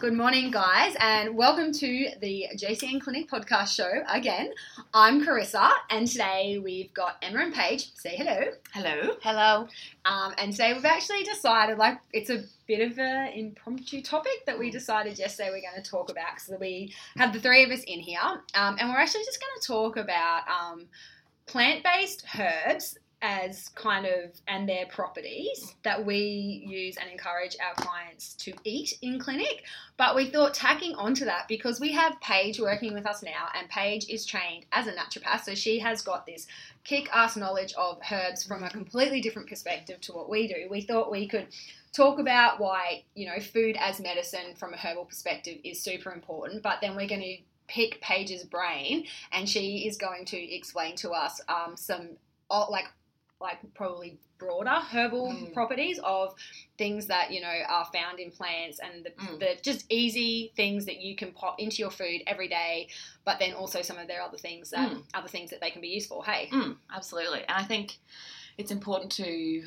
Good morning, guys, and welcome to the JCN Clinic podcast show again. I'm Carissa, and today we've got Emma and Paige. Say hello. Hello. Hello. Um, and today we've actually decided, like, it's a bit of an impromptu topic that we decided yesterday we're going to talk about. So we have the three of us in here, um, and we're actually just going to talk about um, plant-based herbs as kind of and their properties that we use and encourage our clients to eat in clinic. But we thought tacking onto that because we have Paige working with us now, and Paige is trained as a naturopath, so she has got this kick-ass knowledge of herbs from a completely different perspective to what we do. We thought we could talk about why you know food as medicine from a herbal perspective is super important, but then we're going to pick Paige's brain, and she is going to explain to us um, some uh, like like probably broader herbal Mm. properties of things that you know are found in plants and the, Mm. the just easy things that you can pop into your food every day but then also some of their other things that Mm. other things that they can be used for hey Mm, absolutely. And I think it's important to,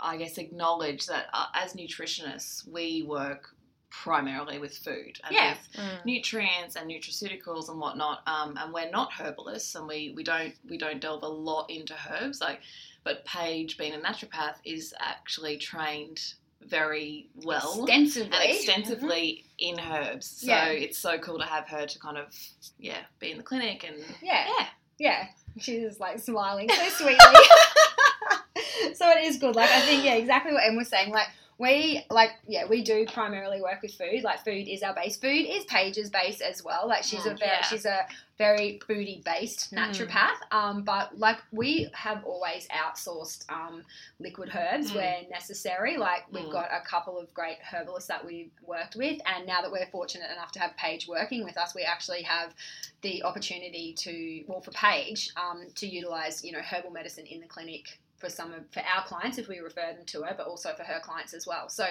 I guess, acknowledge that uh, as nutritionists, we work primarily with food and Yeah. with Mm. nutrients and nutraceuticals and whatnot. Um, and we're not herbalists, and we, we don't we don't delve a lot into herbs. Like, but Paige, being a naturopath, is actually trained very well extensively and extensively mm-hmm. in herbs. So Yeah. it's so cool to have her to kind of yeah be in the clinic and yeah yeah. yeah she's like smiling so sweetly so it is good like i think yeah exactly what em was saying like we like yeah we do primarily work with food. Like food is our base. Food is paige's base as well. Like she's a Mm, very yeah. she's a very foodie based naturopath. Um but like we have always outsourced um liquid herbs Mm. where necessary. Like we've Mm. got a couple of great herbalists that we've worked with. And now that we're fortunate enough to have paige working with us we actually have the opportunity to well for paige um, to utilize you know herbal medicine in the clinic for some of for our clients if we refer them to her but also for her clients as well so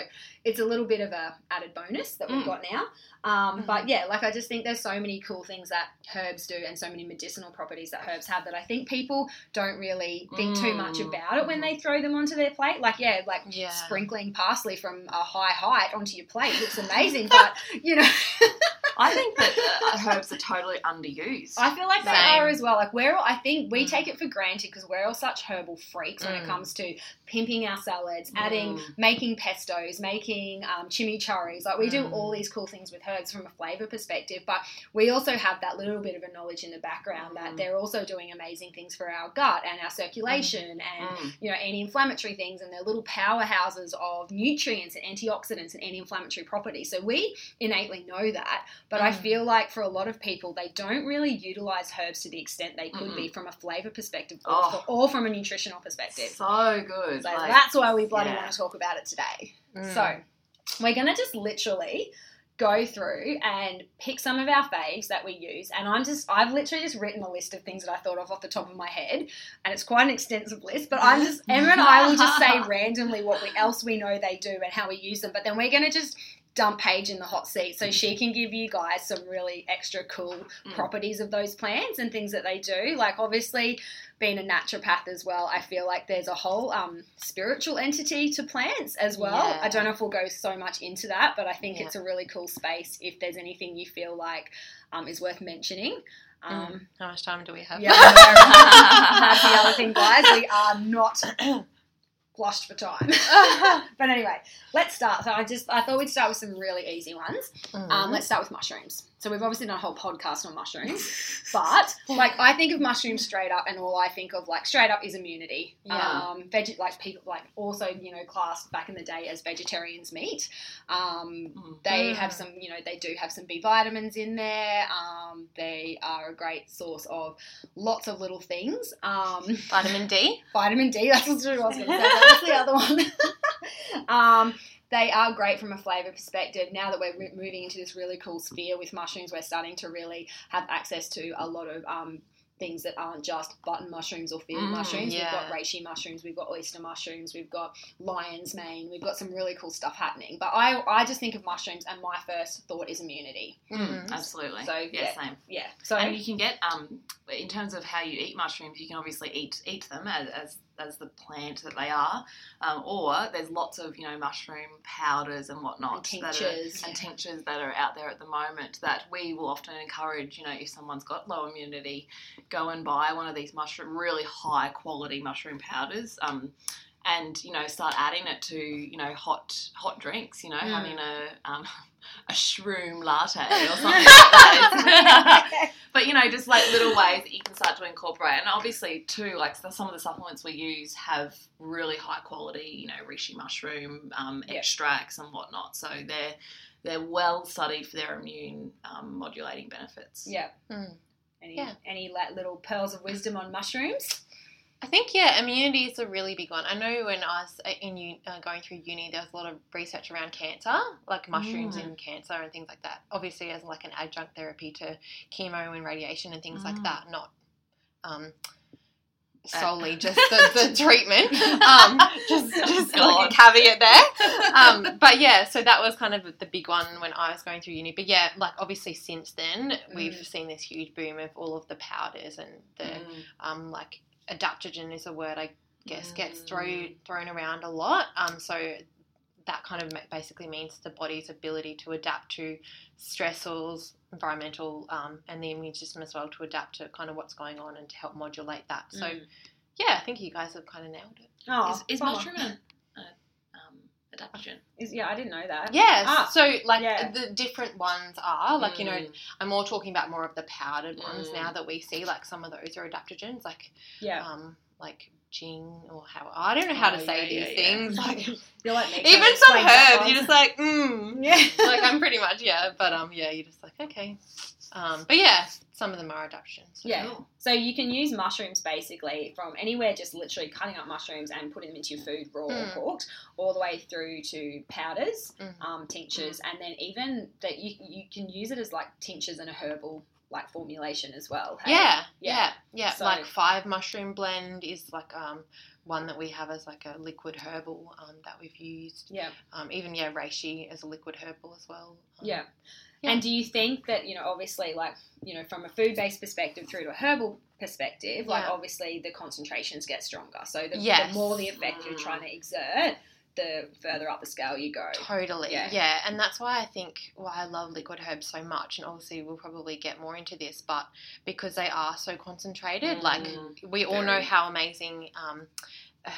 it's a little bit of a added bonus that we've Mm. got now um, Mm-hmm. but yeah like i just think there's so many cool things that herbs do and so many medicinal properties that herbs have that i think people don't really think too much Mm. about it when they throw them onto their plate like yeah like Yeah. sprinkling parsley from a high height onto your plate looks amazing but you know I think that herbs are totally underused. I feel like they are as well. Like we're, I think we Mm. take it for granted because we're all such herbal freaks when it Mm. comes to pimping our salads, adding, Mm. making pestos, making um, chimichurris. Like we do Mm. all these cool things with herbs from a flavor perspective, but we also have that little bit of a knowledge in the background that Mm. they're also doing amazing things for our gut and our circulation and Mm. you know anti-inflammatory things and they're little powerhouses of nutrients and antioxidants and anti-inflammatory properties so we innately know that but i Mm. feel like for a lot of people they don't really utilize herbs to the extent they could be from a flavor perspective or, Oh. or from a nutritional perspective So good. so like- that's why we bloody yeah. want to talk about it today Mm. so we're going to just literally go through and pick some of our faves that we use and i'm just i've literally just written a list of things that i thought of off the top of my head and it's quite an extensive list but i'm just emma and i will just say randomly what we, else we know they do and how we use them but then we're going to just dump Paige in the hot seat so she can give you guys some really extra cool Mm. properties of those plants and things that they do. Like obviously being a naturopath as well, I feel like there's a whole um, spiritual entity to plants as well. Yeah. I don't know if we'll go so much into that, but I think Yeah. it's a really cool space if there's anything you feel like um, is worth mentioning. Um, How much time do we have? yeah, that's the other thing, guys. We are not flushed for time. but anyway, let's start. So I just I thought we'd start with some really easy ones. Mm. Um, let's start with mushrooms. So we've obviously done a whole podcast on mushrooms, but like I think of mushrooms straight up, and all I think of like straight up is immunity. Yeah. Um, veg- like people like also you know classed back in the day as vegetarians meat. Um, Mm. they Mm. have some you know they do have some B vitamins in there. Um, they are a great source of lots of little things. Um, Vitamin D. vitamin D. That's what I was going to say. That's the other one. they are great from a flavor perspective. Now that we're moving into this really cool sphere with mushrooms, we're starting to really have access to a lot of um, things that aren't just button mushrooms or field Mm, mushrooms. We've got yeah. reishi mushrooms, we've got oyster mushrooms, we've got lion's mane, we've got some really cool stuff happening. But I, I just think of mushrooms, and my first thought is immunity. Mm, Mhm. absolutely. So, yeah, yeah. same. Yeah. So and you can get um in terms of how you eat mushrooms, you can obviously eat eat them as as, as the plant that they are, um, or there's lots of you know mushroom powders and whatnot And that tinctures. are, and tinctures that are out there at the moment that we will often encourage. You know, if someone's got low immunity, go and buy one of these mushroom really high quality mushroom powders. Um, and you know, start adding it to you know hot hot drinks. You know, Mm. having a um, a shroom latte or something like that. But you know, just like little ways that you can start to incorporate, and obviously too, like so- some of the supplements we use have really high quality, you know, reishi mushroom um, Yeah. extracts and whatnot. So they're they're well studied for their immune um, modulating benefits. yeah. Mm. Any Yeah. any like little pearls of wisdom on mushrooms? I think yeah, immunity is a really big one. I know when I was uh, in u- uh, going through uni, there was a lot of research around cancer, like mushrooms Mm. in cancer and things like that. Obviously, as like an adjunct therapy to chemo and radiation and things like Mm. that, not um, Uh, solely just the, the treatment. Um, just just like a caveat there. Um, but yeah, so that was kind of the big one when I was going through uni. But yeah, like obviously since then, we've Mm. seen this huge boom of all of the powders and the Mm. um, like adaptogen is a word I guess gets Mm. thrown thrown around a lot. Um, so that kind of basically means the body's ability to adapt to stressors, environmental, um, and the immune system as well to adapt to kind of what's going on and to help modulate that. So Mm. yeah, I think you guys have kind of nailed it. Oh, Is, is mushroom a, a adaptogen? Is, yeah, I didn't know that. Yes. Ah, so like yeah. the different ones are like you know Mm. I'm more talking about more of the powdered ones Mm. now that we see like some of those are adaptogens like yeah. um like Jing or how I don't know how to Oh, say yeah, these yeah, yeah. things. Like You're like even some herbs, you're just like, mm. yeah. like I'm pretty much yeah, but um yeah, you're just like okay, um but yeah, some of them are adaptogens. Yeah. Cool. So you can use mushrooms basically from anywhere, just literally cutting up mushrooms and putting them into your food raw or Mm. cooked, all the way through to powders, Mhm. um, tinctures, and then even that you you can use it as like tinctures and a herbal like formulation as well. hey? Yeah, Yeah. yeah, yeah. So- like five mushroom blend is like um one that we have as like a liquid herbal um, that we've used. Yeah. Um, even yeah, reishi as a liquid herbal as well. Um, Yeah. Yeah. And do you think that, you know, obviously, like, you know, from a food based perspective through to a herbal perspective, like, obviously the concentrations get stronger. So the, Yes. the more the effect you're Mm. trying to exert, the further up the scale you go. Totally. Yeah. Yeah. And that's why I think why I love liquid herbs so much. And obviously, we'll probably get more into this, but because they are so concentrated, like Mm, we all know how amazing um,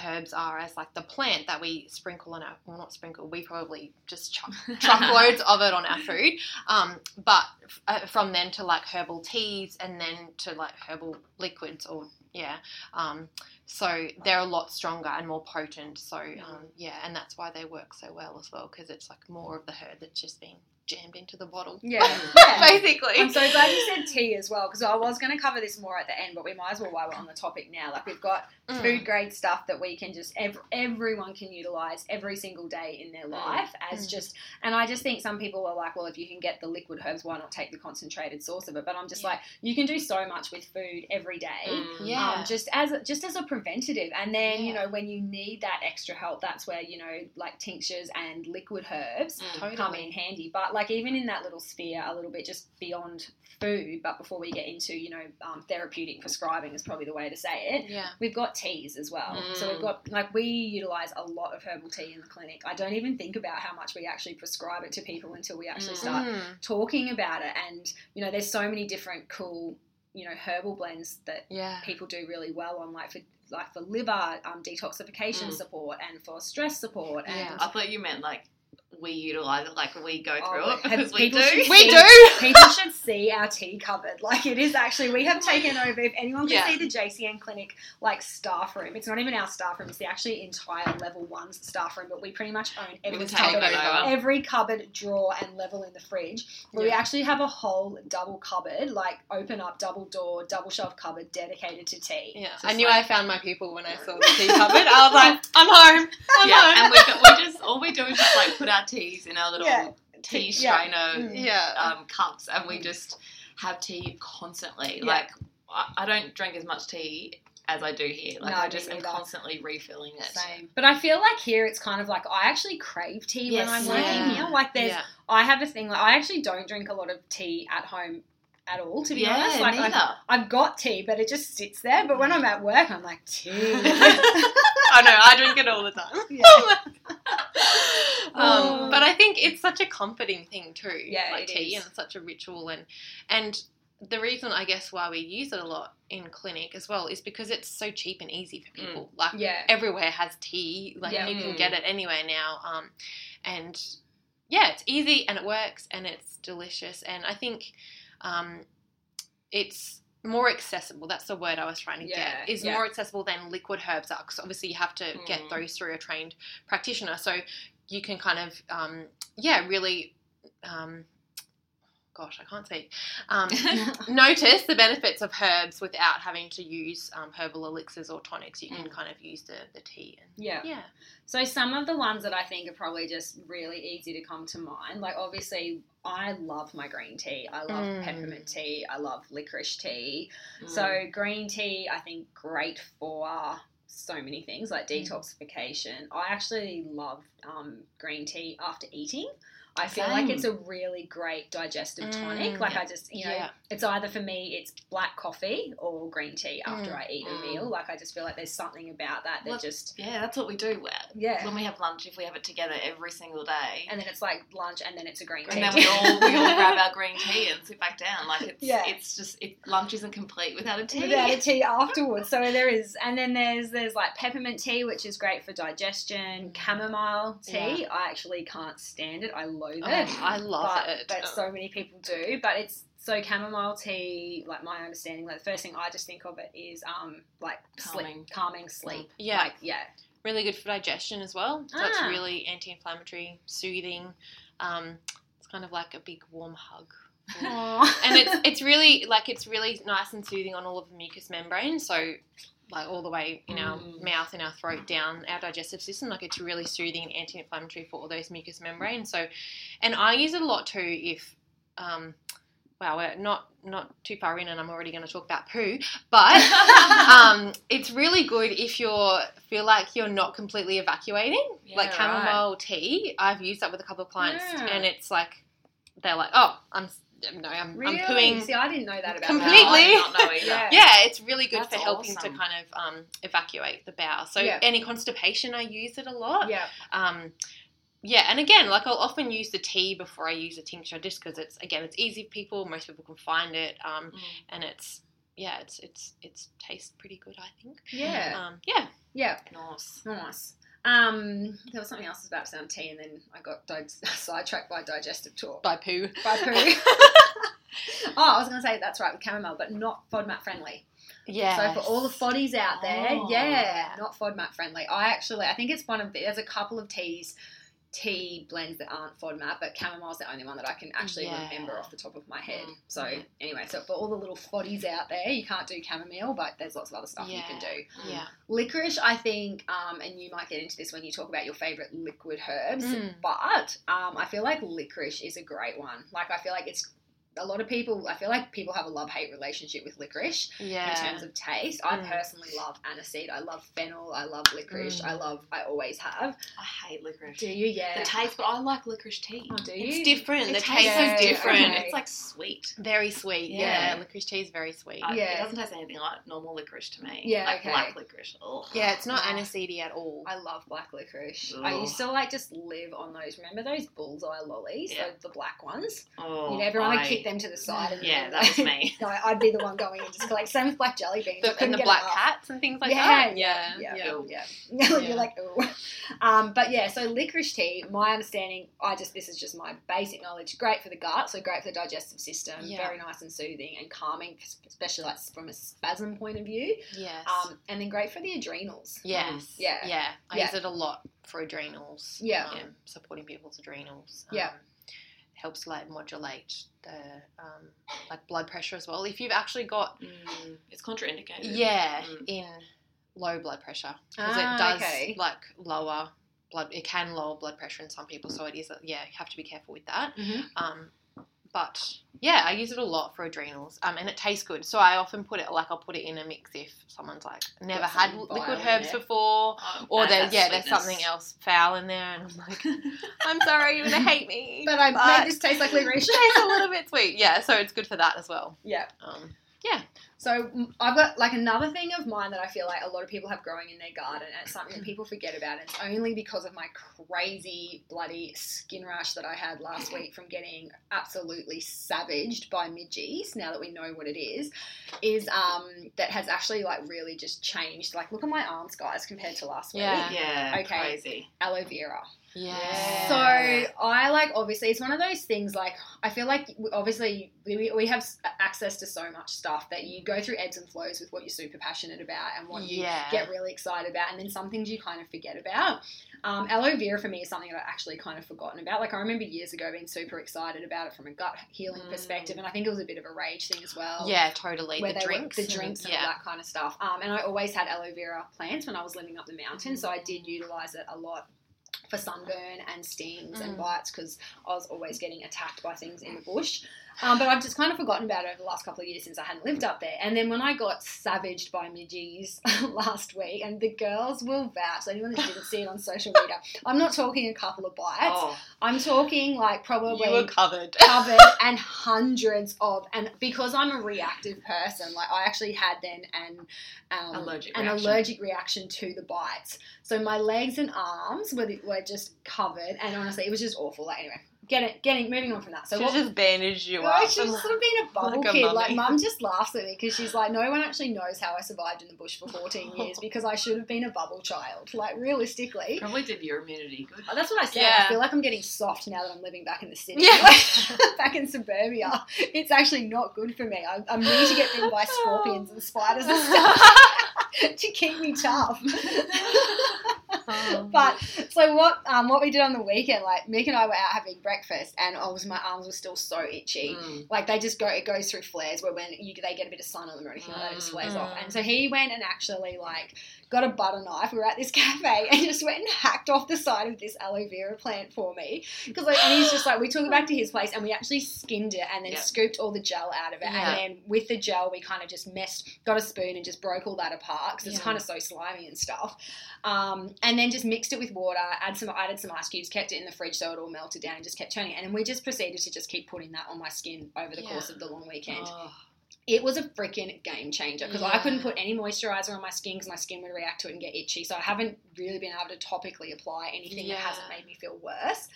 herbs are as like the plant that we sprinkle on our, well, not sprinkle, we probably just chuck truckloads of it on our food. Um, but uh, from then to like herbal teas and then to like herbal liquids or yeah. Um, so they're a lot stronger and more potent. So um, yeah, and that's why they work so well as well because it's like more of the herb that's just been jammed into the bottle. Yeah. yeah. Basically. I'm so glad you said tea as well because I was going to cover this more at the end, but we might as well while we're on the topic now. Like we've got Mm. food grade stuff that we can just ev- everyone can utilize every single day in their life as Mm. just. And I just think some people are like, well, if you can get the liquid herbs, why not take the concentrated source of it? But I'm just Yeah. like, you can do so much with food every day. Mm. Yeah. Um, just as just as a preventative, and then you know when you need that extra help, that's where you know like tinctures and liquid herbs Mm. Totally. come in handy. But like even in that little sphere, a little bit just beyond food, but before we get into you know um, therapeutic prescribing is probably the way to say it. Yeah. We've got teas as well. So we've Mm. got like we utilize a lot of herbal tea in the clinic. I don't even think about how much we actually prescribe it to people until we actually Mm. start Mm. talking about it. And you know, there's so many different cool you know herbal blends that Yeah. people do really well on, like for like for liver um, detoxification Mm. support and for stress support. And Yeah. I thought you meant like we utilize it, like we go through Oh, it because we do. should We do. People should see our tea cupboard. Like it is actually, we have oh. taken over. If anyone can Yeah. see the JCN clinic like staff room, it's not even our staff room. It's the actually entire level one staff room. But we pretty much own every cupboard, every cupboard, drawer, and level in the fridge. But we actually have a whole double cupboard, like open up, double door, double shelf cupboard dedicated to tea. Yeah, Just I knew like- I found my people when I saw the tea cupboard. I was like, I'm home. I'm yeah, home. and we, we just all we do is just like put our teas in our little Yeah. tea Yeah. strainer Mm. yeah. um, cups, and we just have tea constantly. Yeah. Like I, I don't drink as much tea as I do here. Like No, I just am neither. constantly refilling it. Same. But I feel like here it's kind of like I actually crave tea Yes, when I'm working yeah. here. Like there's yeah. I have a thing like I actually don't drink a lot of tea at home at all, to be yeah, honest. Like, neither. I've, I've got tea, but it just sits there. But when I'm at work, I'm like, tea. I know, I drink it all the time. Um, but I think it's such a comforting thing too. Yeah, like tea is. and such a ritual and and the reason I guess why we use it a lot in clinic as well is because it's so cheap and easy for people. Like yeah. everywhere has tea. Like Yeah. you can Mm. get it anywhere now. Um, and yeah, it's easy and it works and it's delicious. And I think um, it's more accessible. That's the word I was trying to Yeah, get. Is yeah. more accessible than liquid herbs are because obviously you have to get Mm. those through a trained practitioner. So you can kind of um, yeah really. Um, Gosh, I can't speak. Um, notice the benefits of herbs without having to use um, herbal elixirs or tonics. You can Mm. kind of use the, the tea. And, yeah. yeah. So some of the ones that I think are probably just really easy to come to mind, like obviously I love my green tea. I love Mm. peppermint tea. I love licorice tea. Mm. So green tea, I think great for so many things like Mm. detoxification. I actually love um, green tea after eating. I feel like it's a really great digestive tonic. Mm. Like I just, you know, Yeah. It's either for me it's black coffee or green tea after Mm. I eat a Mm. meal. Like I just feel like there's something about that that Well, just yeah, that's what we do. yeah. When we have lunch, if we have it together every single day, And then it's like lunch, and then it's a green tea. and then we all we all grab our green tea and sit back down. Like it's Yeah. it's just it, lunch isn't complete without a tea. without a tea afterwards. So there is, and then there's there's like peppermint tea, which is great for digestion. Chamomile tea, I actually can't stand it. I loathe Oh, it. I love but, it. But so many people do. But it's so chamomile tea. Like my understanding, like the first thing I just think of it is um like Calming. sleep, calming sleep. Yeah. Like yeah, really good for digestion as well. So it's Ah. really anti-inflammatory, soothing. Um, it's kind of like a big warm hug. and it's it's really like it's really nice and soothing on all of the mucous membranes. So like all the way in our Mm. mouth and our throat down our digestive system. Like it's really soothing and anti-inflammatory for all those mucous membranes. So, and I use it a lot too. If um, wow, we're not not too far in, and I'm already going to talk about poo, but um, it's really good if you feel like you're not completely evacuating. Yeah, like right. chamomile tea, I've used that with a couple of clients, Yeah. and it's like they're like, oh, I'm no, I'm, really. I'm pooing. See, I didn't know that about Completely. No, I did not know either. Yeah. Yeah, it's really good That's for helping awesome. to kind of um, evacuate the bowel. So Yeah. any constipation, I use it a lot. Yeah, Um, yeah, and again, like I'll often use the tea before I use the tincture, just because it's again it's easy for people. Most people can find it, um, Mm. and it's yeah, it's it's it's tastes pretty good. I think. yeah, Um, yeah. yeah. Nice. Nice. Um, there was something else I was about to say on tea, and then I got di- sidetracked by digestive talk. By poo. By poo. oh, I was going to say that's right with chamomile, but not FODMAP friendly. Yeah. So for all the foddies out there, Oh. yeah, not FODMAP friendly. I actually, I think it's one of the, there's a couple of teas, tea blends that aren't FODMAP, but chamomile's the only one that I can actually Yeah. remember off the top of my head. Mm. So anyway, so for all the little foddies out there, you can't do chamomile, but there's lots of other stuff you can do. Yeah. Licorice, I think, um, and you might get into this when you talk about your favorite liquid herbs, Mm. but um, I feel like licorice is a great one. Like, I feel like it's a lot of people, I feel like people have a love hate relationship with licorice Yeah. in terms of taste. I Mm. personally love aniseed. I love fennel. I love licorice. Mm. I love, I always have. I hate licorice. Do you? Yeah. The taste, but I like licorice tea. Oh, do you? it's different. It the taste is different. okay. It's like sweet. Very sweet. Yeah. Yeah. Licorice tea is very sweet. I- Yeah. It doesn't taste anything like normal licorice to me. Yeah, Like okay. black licorice. Ugh. yeah, it's not aniseedy at all. I love black licorice. I used to like just live on those. Remember those bullseye lollies? Yeah. The, the black ones. Oh, you know, everyone I- would kick them to the side. And Yeah, that was me. no, I'd be the one going and just collect. Same with black jelly beans. The, and the black cats and things like yeah, that. yeah, Yeah. yeah, yeah. Yeah. You're like, ooh. Um, but yeah, so licorice tea, my understanding, I just this is just my basic knowledge. Great for the gut, so great for the digestive system. Very nice and soothing and calming, especially like from a spasm point of view. Yes. Um, and then great for the adrenals. yes. Yeah. Yeah. I use it a lot for adrenals. Yeah. um, supporting people's adrenals. Yeah. Helps like modulate the um, like blood pressure as well. If you've actually got Mm, it's contraindicated. yeah Mm. in low blood pressure because Ah, it does okay. like lower blood. It can lower blood pressure in some people, so it is yeah you have to be careful with that. Mm-hmm. Um, but yeah, I use it a lot for adrenals, um, and it tastes good. So I often put it like I'll put it in a mix if someone's like never had liquid herbs before, Oh, or there's yeah, there's something else foul in there, and I'm like, I'm sorry, you're gonna hate me, But I made this taste like licorice. it tastes a little bit sweet. Yeah, so it's good for that as well. yeah. Um, So mm, I've got like another thing of mine that I feel like a lot of people have growing in their garden, and it's something that people forget about. And it's only because of my crazy bloody skin rash that I had last week from getting absolutely savaged by midges. Now that we know what it is, is um that has actually like really just changed. Like look at my arms, guys, compared to last Yeah. week. Yeah, Okay. crazy. Aloe vera. Yeah. So I like obviously it's one of those things like I feel like obviously we, we have access to so much stuff that you go through ebbs and flows with what you're super passionate about and what you Yeah. get really excited about and then some things you kind of forget about. Um, aloe vera for me is something that I actually kind of forgotten about. Like I remember years ago being super excited about it from a gut healing Mm. perspective and I think it was a bit of a rage thing as well yeah, totally. where the they drinks, were, the drinks and yeah. all that kind of stuff. Um, and I always had aloe vera plants when I was living up the mountain, so I did utilize it a lot for sunburn and stings and Mm. bites because I was always getting attacked by things in the bush. Um, but I've just kind of forgotten about it over the last couple of years since I hadn't lived up there. And then when I got savaged by midgies last week, and the girls will vouch, So anyone that didn't see it on social media, I'm not talking a couple of bites. Oh, I'm talking like probably You were covered. covered and hundreds of and because I'm a reactive person, like I actually had then an um, Allergic an reaction. allergic reaction to the bites. So my legs and arms were were just covered, and honestly, it was just awful. Like anyway, getting getting moving on from that. So So what, just bandaged you I up. should and- sort of been a bubble like a kid. Like mum just laughs at me because she's like, no one actually knows how I survived in the bush for 14 years because I should have been a bubble child. Like realistically, probably did your immunity good. Oh, That's what I said. Yeah. I feel like I'm getting soft now that I'm living back in the city. Yeah. Like, back in suburbia. It's actually not good for me. I, I need to get bitten by scorpions and spiders and stuff to keep me tough. Oh. but so what? Um, what we did on the weekend, like Mick and I were out having breakfast, and I was my arms were still so itchy. Mm. Like they just go, it goes through flares where when you they get a bit of sun on them or anything like that, it just flares off. Mm. And so he went and actually like got a butter knife. We were at this cafe and just went and hacked off the side of this aloe vera plant for me because like, and he's just like we took it back to his place and we actually skinned it and then Yep. scooped all the gel out of it Yeah. and then with the gel we kind of just messed, got a spoon and just broke all that apart because it's kind of so slimy and stuff. Um, and then just mixed it with water, add some, added some ice cubes, kept it in the fridge so it all melted down, and just kept turning it. And then we just proceeded to just keep putting that on my skin over the Yeah. course of the long weekend. Oh. It was a freaking game changer because I couldn't put any moisturizer on my skin because my skin would react to it and get itchy. So I haven't really been able to topically apply anything Yeah. that hasn't made me feel worse.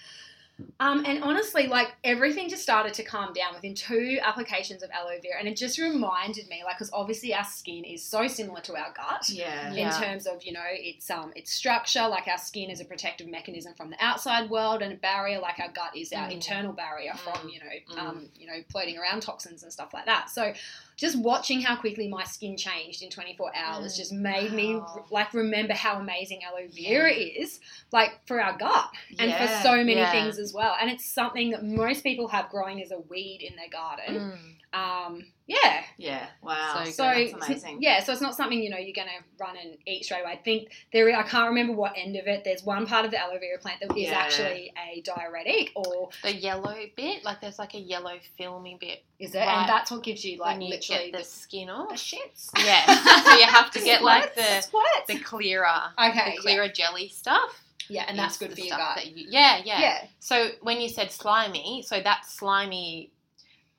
Um, and honestly, like everything just started to calm down within two applications of aloe vera, and it just reminded me, like, because obviously our skin is so similar to our gut Yeah. in Yeah. terms of you know its um its structure like our skin is a protective mechanism from the outside world and a barrier like our gut is our Mm. internal barrier from Mm. you know Mm. um you know floating around toxins and stuff like that so just watching how quickly my skin changed in 24 hours Mm. just made me like remember how amazing aloe vera is like for our gut and for so many Yeah. things as well and it's something that most people have growing as a weed in their garden Mm. Um yeah Yeah. Wow. So So, that's amazing. yeah, so it's not something you know you're gonna run and eat straight away. I think there. I can't remember what end of it. There's one part of the aloe vera plant that is Yeah. actually a diuretic, or The yellow bit, like there's like a yellow filmy bit is it? Right. And that's what gives you like you literally get the the, skin off. the shits. Yeah, so you have to get like the sweats. the clearer, okay, the clearer jelly stuff. yeah, and that's good for your gut. that you- yeah, yeah, yeah, So when you said slimy, so that slimy,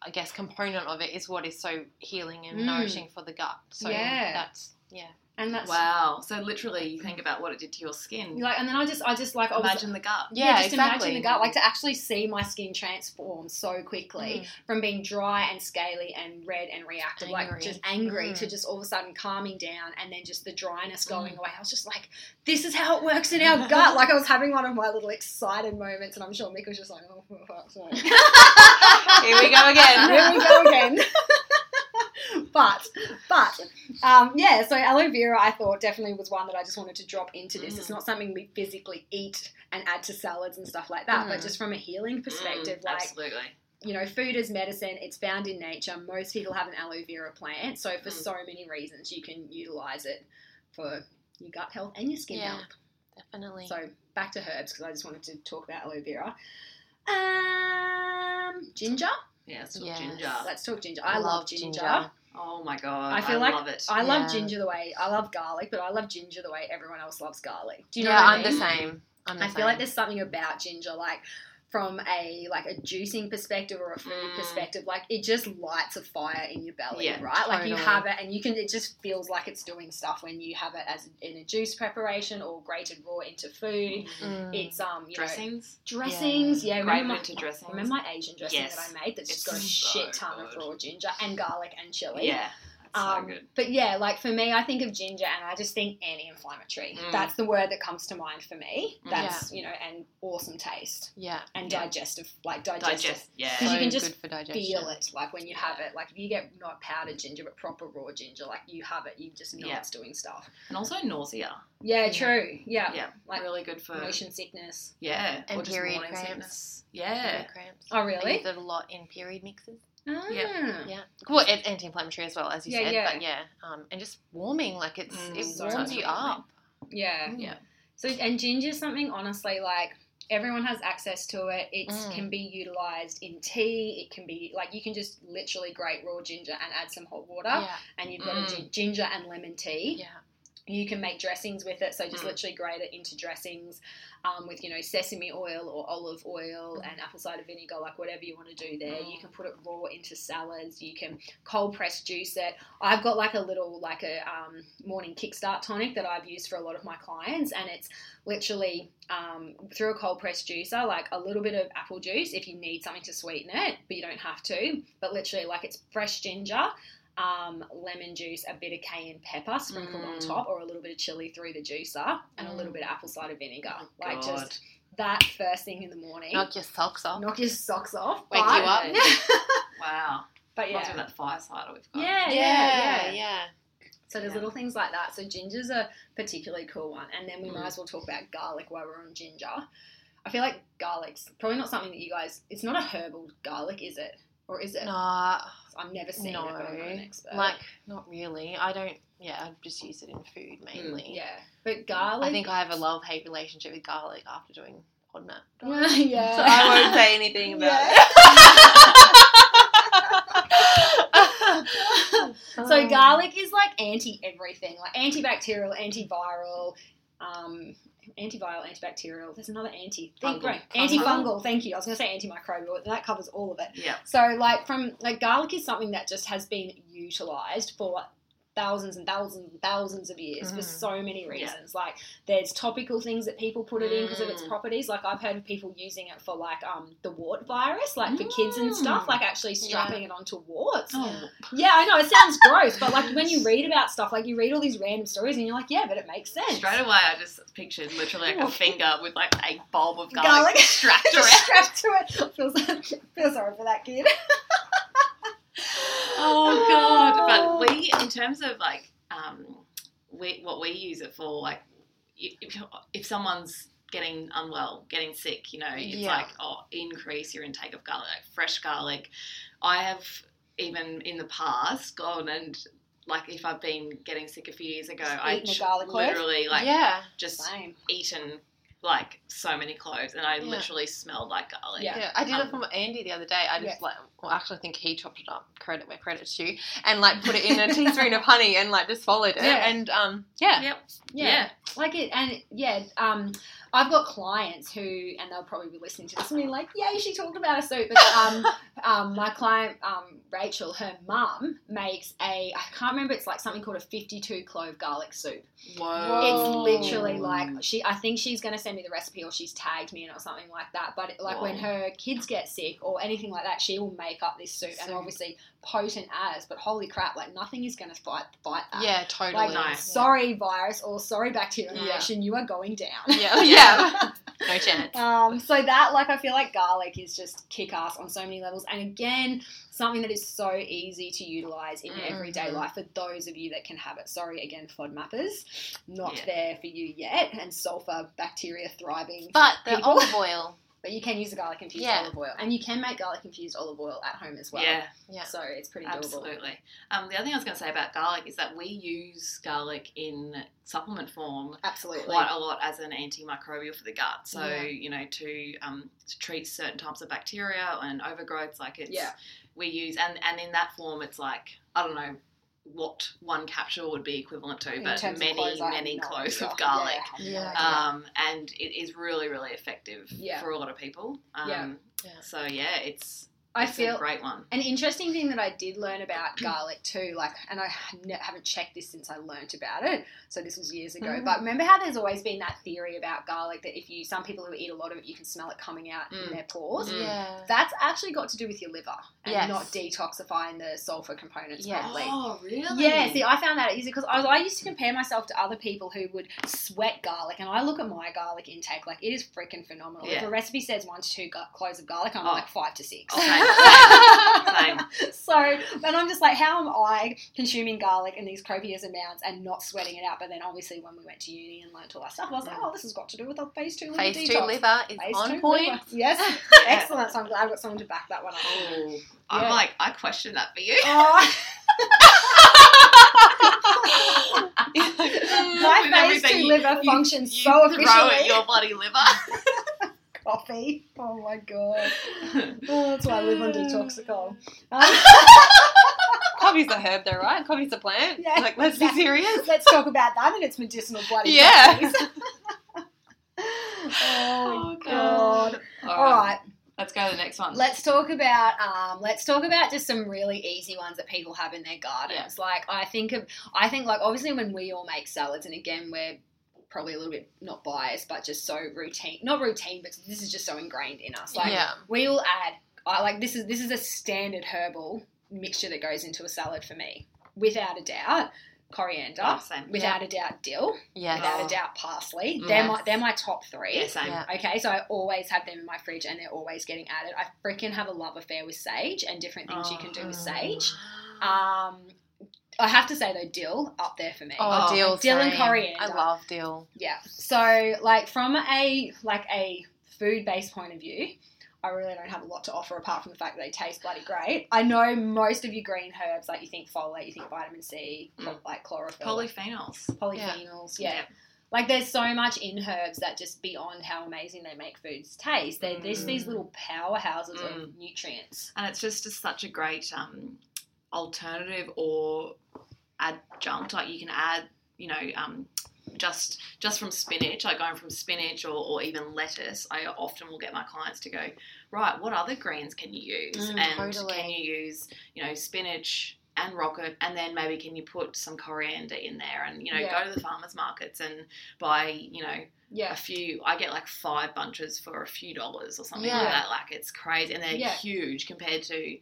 I guess, component of it is what is so healing and Mm. nourishing for the gut. So Yeah. that's yeah. And that's Wow. So literally, you think about what it did to your skin. like, and then I just, I just like, I was, Imagine the gut. yeah, Yeah, just exactly. imagine the gut, like to actually see my skin transform so quickly Mm. from being dry and scaly and red and reactive, like just angry, to Mm. just all of a sudden calming down and then just the dryness going Mm. away. I was just like, this is how it works in our gut. Like I was having one of my little excited moments, and I'm sure Mick was just like, oh, for fuck's sake. Here we go again. Here we go again. but, but, um, yeah. So aloe vera, I thought definitely was one that I just wanted to drop into this. It's Mm. not something we physically eat and add to salads and stuff like that, but Mm. just from a healing perspective, Mm, like absolutely. you know, food is medicine. It's found in nature. Most people have an aloe vera plant, so for Mm. so many reasons, you can utilize it for your gut health and your skin Yeah. health. Definitely. So back to herbs because I just wanted to talk about aloe vera. Um, ginger. Yeah, it's Yes. ginger. Let's talk ginger. I love ginger. Oh my god, I I, feel like love it. I love Yeah. ginger the way I love garlic, but I love ginger the way everyone else loves garlic. Do you know yeah, what I I'm mean? the same. I'm the I same. feel like there's something about ginger, like from a like a juicing perspective or a food Mm. perspective, like it just lights a fire in your belly, Yeah, right? Like you have it, and you can. It just feels like it's doing stuff when you have it as in a juice preparation or grated raw into food. Mm. It's um you know dressings. dressings, yeah. Great remember my, into dressings. remember my Asian dressing Yes. that I made that's just It's got a so shit ton of raw ginger and garlic and chili. Yeah, Um, so good. But yeah, like for me, I think of ginger and I just think anti-inflammatory. Mm. That's the word that comes to mind for me. Mm. That's you know, and awesome taste yeah. and Yeah. digestive, like digestive. Digest. Yeah. 'Cause you So can just for. Feel it, like when you have it. Like if you get not powdered ginger but proper raw ginger, like you have it, you just know Yeah. it's doing stuff. And also nausea. Yeah, Yeah. true. Yeah, Yeah, like really good for motion sickness. yeah, And or period morning cramps. sickness. Yeah, Period cramps. Oh, I really? use it a lot in period mixes. Ah. Yeah. Well, it's anti-inflammatory as well, as you Yeah, said. yeah. But yeah, um, and just warming, like it's Mm, it so warms you up. Yeah. Mm. Yeah. So and ginger's something honestly like everyone has access to it. It Mm. can be utilized in tea. It can be like you can just literally grate raw ginger and add some hot water, Yeah, and you've got a Mm. gin- ginger and lemon tea. yeah. You can make dressings with it. So just Mm. literally grate it into dressings um, with you know sesame oil or olive oil Mm. and apple cider vinegar, like whatever you want to do there. You Mm. can put it raw into salads. You can cold press juice it. I've got like a little like a um, morning kickstart tonic that I've used for a lot of my clients, and it's literally um, through a cold press juicer, like a little bit of apple juice if you need something to sweeten it, but you don't have to. But literally, like it's fresh ginger, um, lemon juice, a bit of cayenne pepper sprinkled on Mm. top, or a little bit of chili through the juicer, and a little Mm. bit of apple cider vinegar. Oh, like God. just that first thing in the morning. Knock your socks off. Knock your socks off. Wake but- you up. Wow. but yeah. that fire cider we've got. Yeah, yeah, yeah, yeah. yeah. So there's Yeah. little things like that. So ginger's a particularly cool one, and then we might Mm. as well talk about garlic while we're on ginger. I feel like garlic's probably not something that you guys. It's not a herbal garlic, is it? Or is it? Nah, I've never seen no, it, but I'm not an expert. like not really. I don't. Yeah, I just use it in food mainly. yeah, but garlic. I think I have a love hate relationship with garlic after doing FODMAP. yeah. So I won't say anything about it. so garlic is like anti everything, like antibacterial, antiviral, um, antiviral, antibacterial. There's another anti. Think Fungal. great. Fungal. Antifungal. Thank you. I was going to say antimicrobial, that covers all of it. Yeah. So like from like garlic is something that just has been utilized for thousands and thousands and thousands of years for Mhm. so many Yeah. reasons. Like there's topical things that people put it in because of its Mm. properties. Like I've heard of people using it for like um the wart virus, like for kids and stuff, Mm. like actually strapping it onto warts. Oh, Yeah, I know it sounds gross, but like when you read about stuff, like you read all these random stories and you're like, yeah, but it makes sense. straight away I just pictured literally like a finger with like a bulb of garlic, Garlic. strapped around. strapped to it. Feel, feel sorry for that kid. Oh god! But we, in terms of like, um, we what we use it for, like, if if someone's getting unwell, getting sick, you know, it's Yeah. like oh, increase your intake of garlic, like fresh garlic. I have even in the past gone and like if I've been getting sick a few years ago, I ch- garlic literally like yeah, just Same. eaten like so many cloves, and I Yeah. literally smelled like garlic. Yeah. yeah. I did Um, it for Andy the other day. I just Yeah. like, well, actually, I think he chopped it up. Credit where credit's due, and like put it in a teaspoon of honey and like just swallowed it. Yeah. And um, yeah, Yep. Yeah. Yeah. Like it, and yeah, um, I've got clients who, and they'll probably be listening to this and be like, "Yay, she talked about a soup." But um, um, my client, um, Rachel, her mum makes a, I can't remember, it's like something called a fifty-two clove garlic soup. Whoa. It's literally like she. I think she's going to send me the recipe, or she's tagged me in, or something like that. But it, like when her kids get sick or anything like that, she will make up this soup, and obviously potent as. But holy crap, like nothing is going to fight fight that. yeah, totally. Like, No. sorry, virus, or sorry, bacteria Yeah. infection, you are going down. Yeah, yeah. No chance. um, so that, like, I feel like garlic is just kick ass on so many levels. And again, something that is so easy to utilize in your Mhm. everyday life for those of you that can have it. Sorry, again, FODMAPers, not Yeah. there for you yet. And sulfur bacteria thriving. But the People- olive oil. But you can use a garlic infused Yeah. olive oil, and you can make garlic infused olive oil at home as well. Yeah, Yeah. So it's pretty doable. absolutely. Um, the other thing I was going to say about garlic is that we use garlic in supplement form Absolutely. quite a lot as an antimicrobial for the gut. So Yeah. you know to um, to treat certain types of bacteria and overgrowths, like it's Yeah. we use and and in that form, it's like I don't know what one capsule would be equivalent to, In but many cloves, many no cloves idea. of garlic. Yeah. Um, and it is really really effective Yeah. for a lot of people. Um, Yeah. Yeah. So yeah, it's I feel a great one. An interesting thing that I did learn about garlic too, like, and I haven't checked this since I learnt about it, so this was years ago. Mm. But remember how there's always been that theory about garlic that if you, some people who eat a lot of it, you can smell it coming out Mm. in their pores. Mm. Yeah. That's actually got to do with your liver and Yes. not detoxifying the sulfur components Yes. properly. Oh really? Yeah, see, I found that easy because I, I used to compare myself to other people who would sweat garlic, and I look at my garlic intake, like, it is freaking phenomenal. If Yeah. a recipe says one to two cloves of garlic, I'm Oh. like five to six. Okay, same. so, and I'm just like, how am I consuming garlic in these copious amounts and not sweating it out? But then obviously, when we went to uni and learned all that stuff, I was like, oh, this has got to do with our phase two liver Phase two liver is Phase on point. liver. Yes, excellent. So I'm glad I've got someone to back that one up. Oh, I'm Yeah. like, I question that for you. Oh. My With phase two liver you- functions you so throw efficiently. at your bloody liver. Coffee. Oh my god. Oh, that's why I live on detoxicol. Um, Coffee's a herb, though, right? Coffee's a plant. Yeah, like, let's be serious. Let's talk about that and its medicinal bloody Yeah. oh, Oh, god. All All right, Let's go to the next one. let's talk about um, let's talk about just some really easy ones that people have in their gardens. Like I think of, I think like obviously when we all make salads, and again we're probably a little bit not biased, but just so routine, not routine, but this is just so ingrained in us. Like yeah. we will add, I like this is this is a standard herbal mixture that goes into a salad for me, without a doubt. Coriander, Oh, same. without a doubt, dill, Yes. without Oh. a doubt, parsley. They're my they're my top three. Yeah, same. Yeah. Okay, so I always have them in my fridge and they're always getting added. I freaking have a love affair with sage and different things you can do with sage. Um, I have to say though, dill up there for me. Oh, Oh, dill. dill and coriander. I love dill. Yeah. So like from a like a food based point of view, I really don't have a lot to offer apart from the fact that they taste bloody great. I know most of your green herbs, like you think folate, you think vitamin C, Mm. like chlorophyll, Polyphenols. polyphenols, yeah. Like there's so much in herbs that just beyond how amazing they make foods taste. They're just these Mm. little powerhouses of Mm. nutrients. And it's just, just such a great um, alternative or adjunct. Like you can add, you know, um, just just from spinach, like going from spinach or, or even lettuce, I often will get my clients to go, right, what other greens can you use? Mm, and totally. can you use, you know, spinach and rocket and then maybe can you put some coriander in there and you know Yeah. go to the farmers markets and buy you know Yeah. a few i get like five bunches for a few dollars or something Yeah. like that like it's crazy and they're huge compared to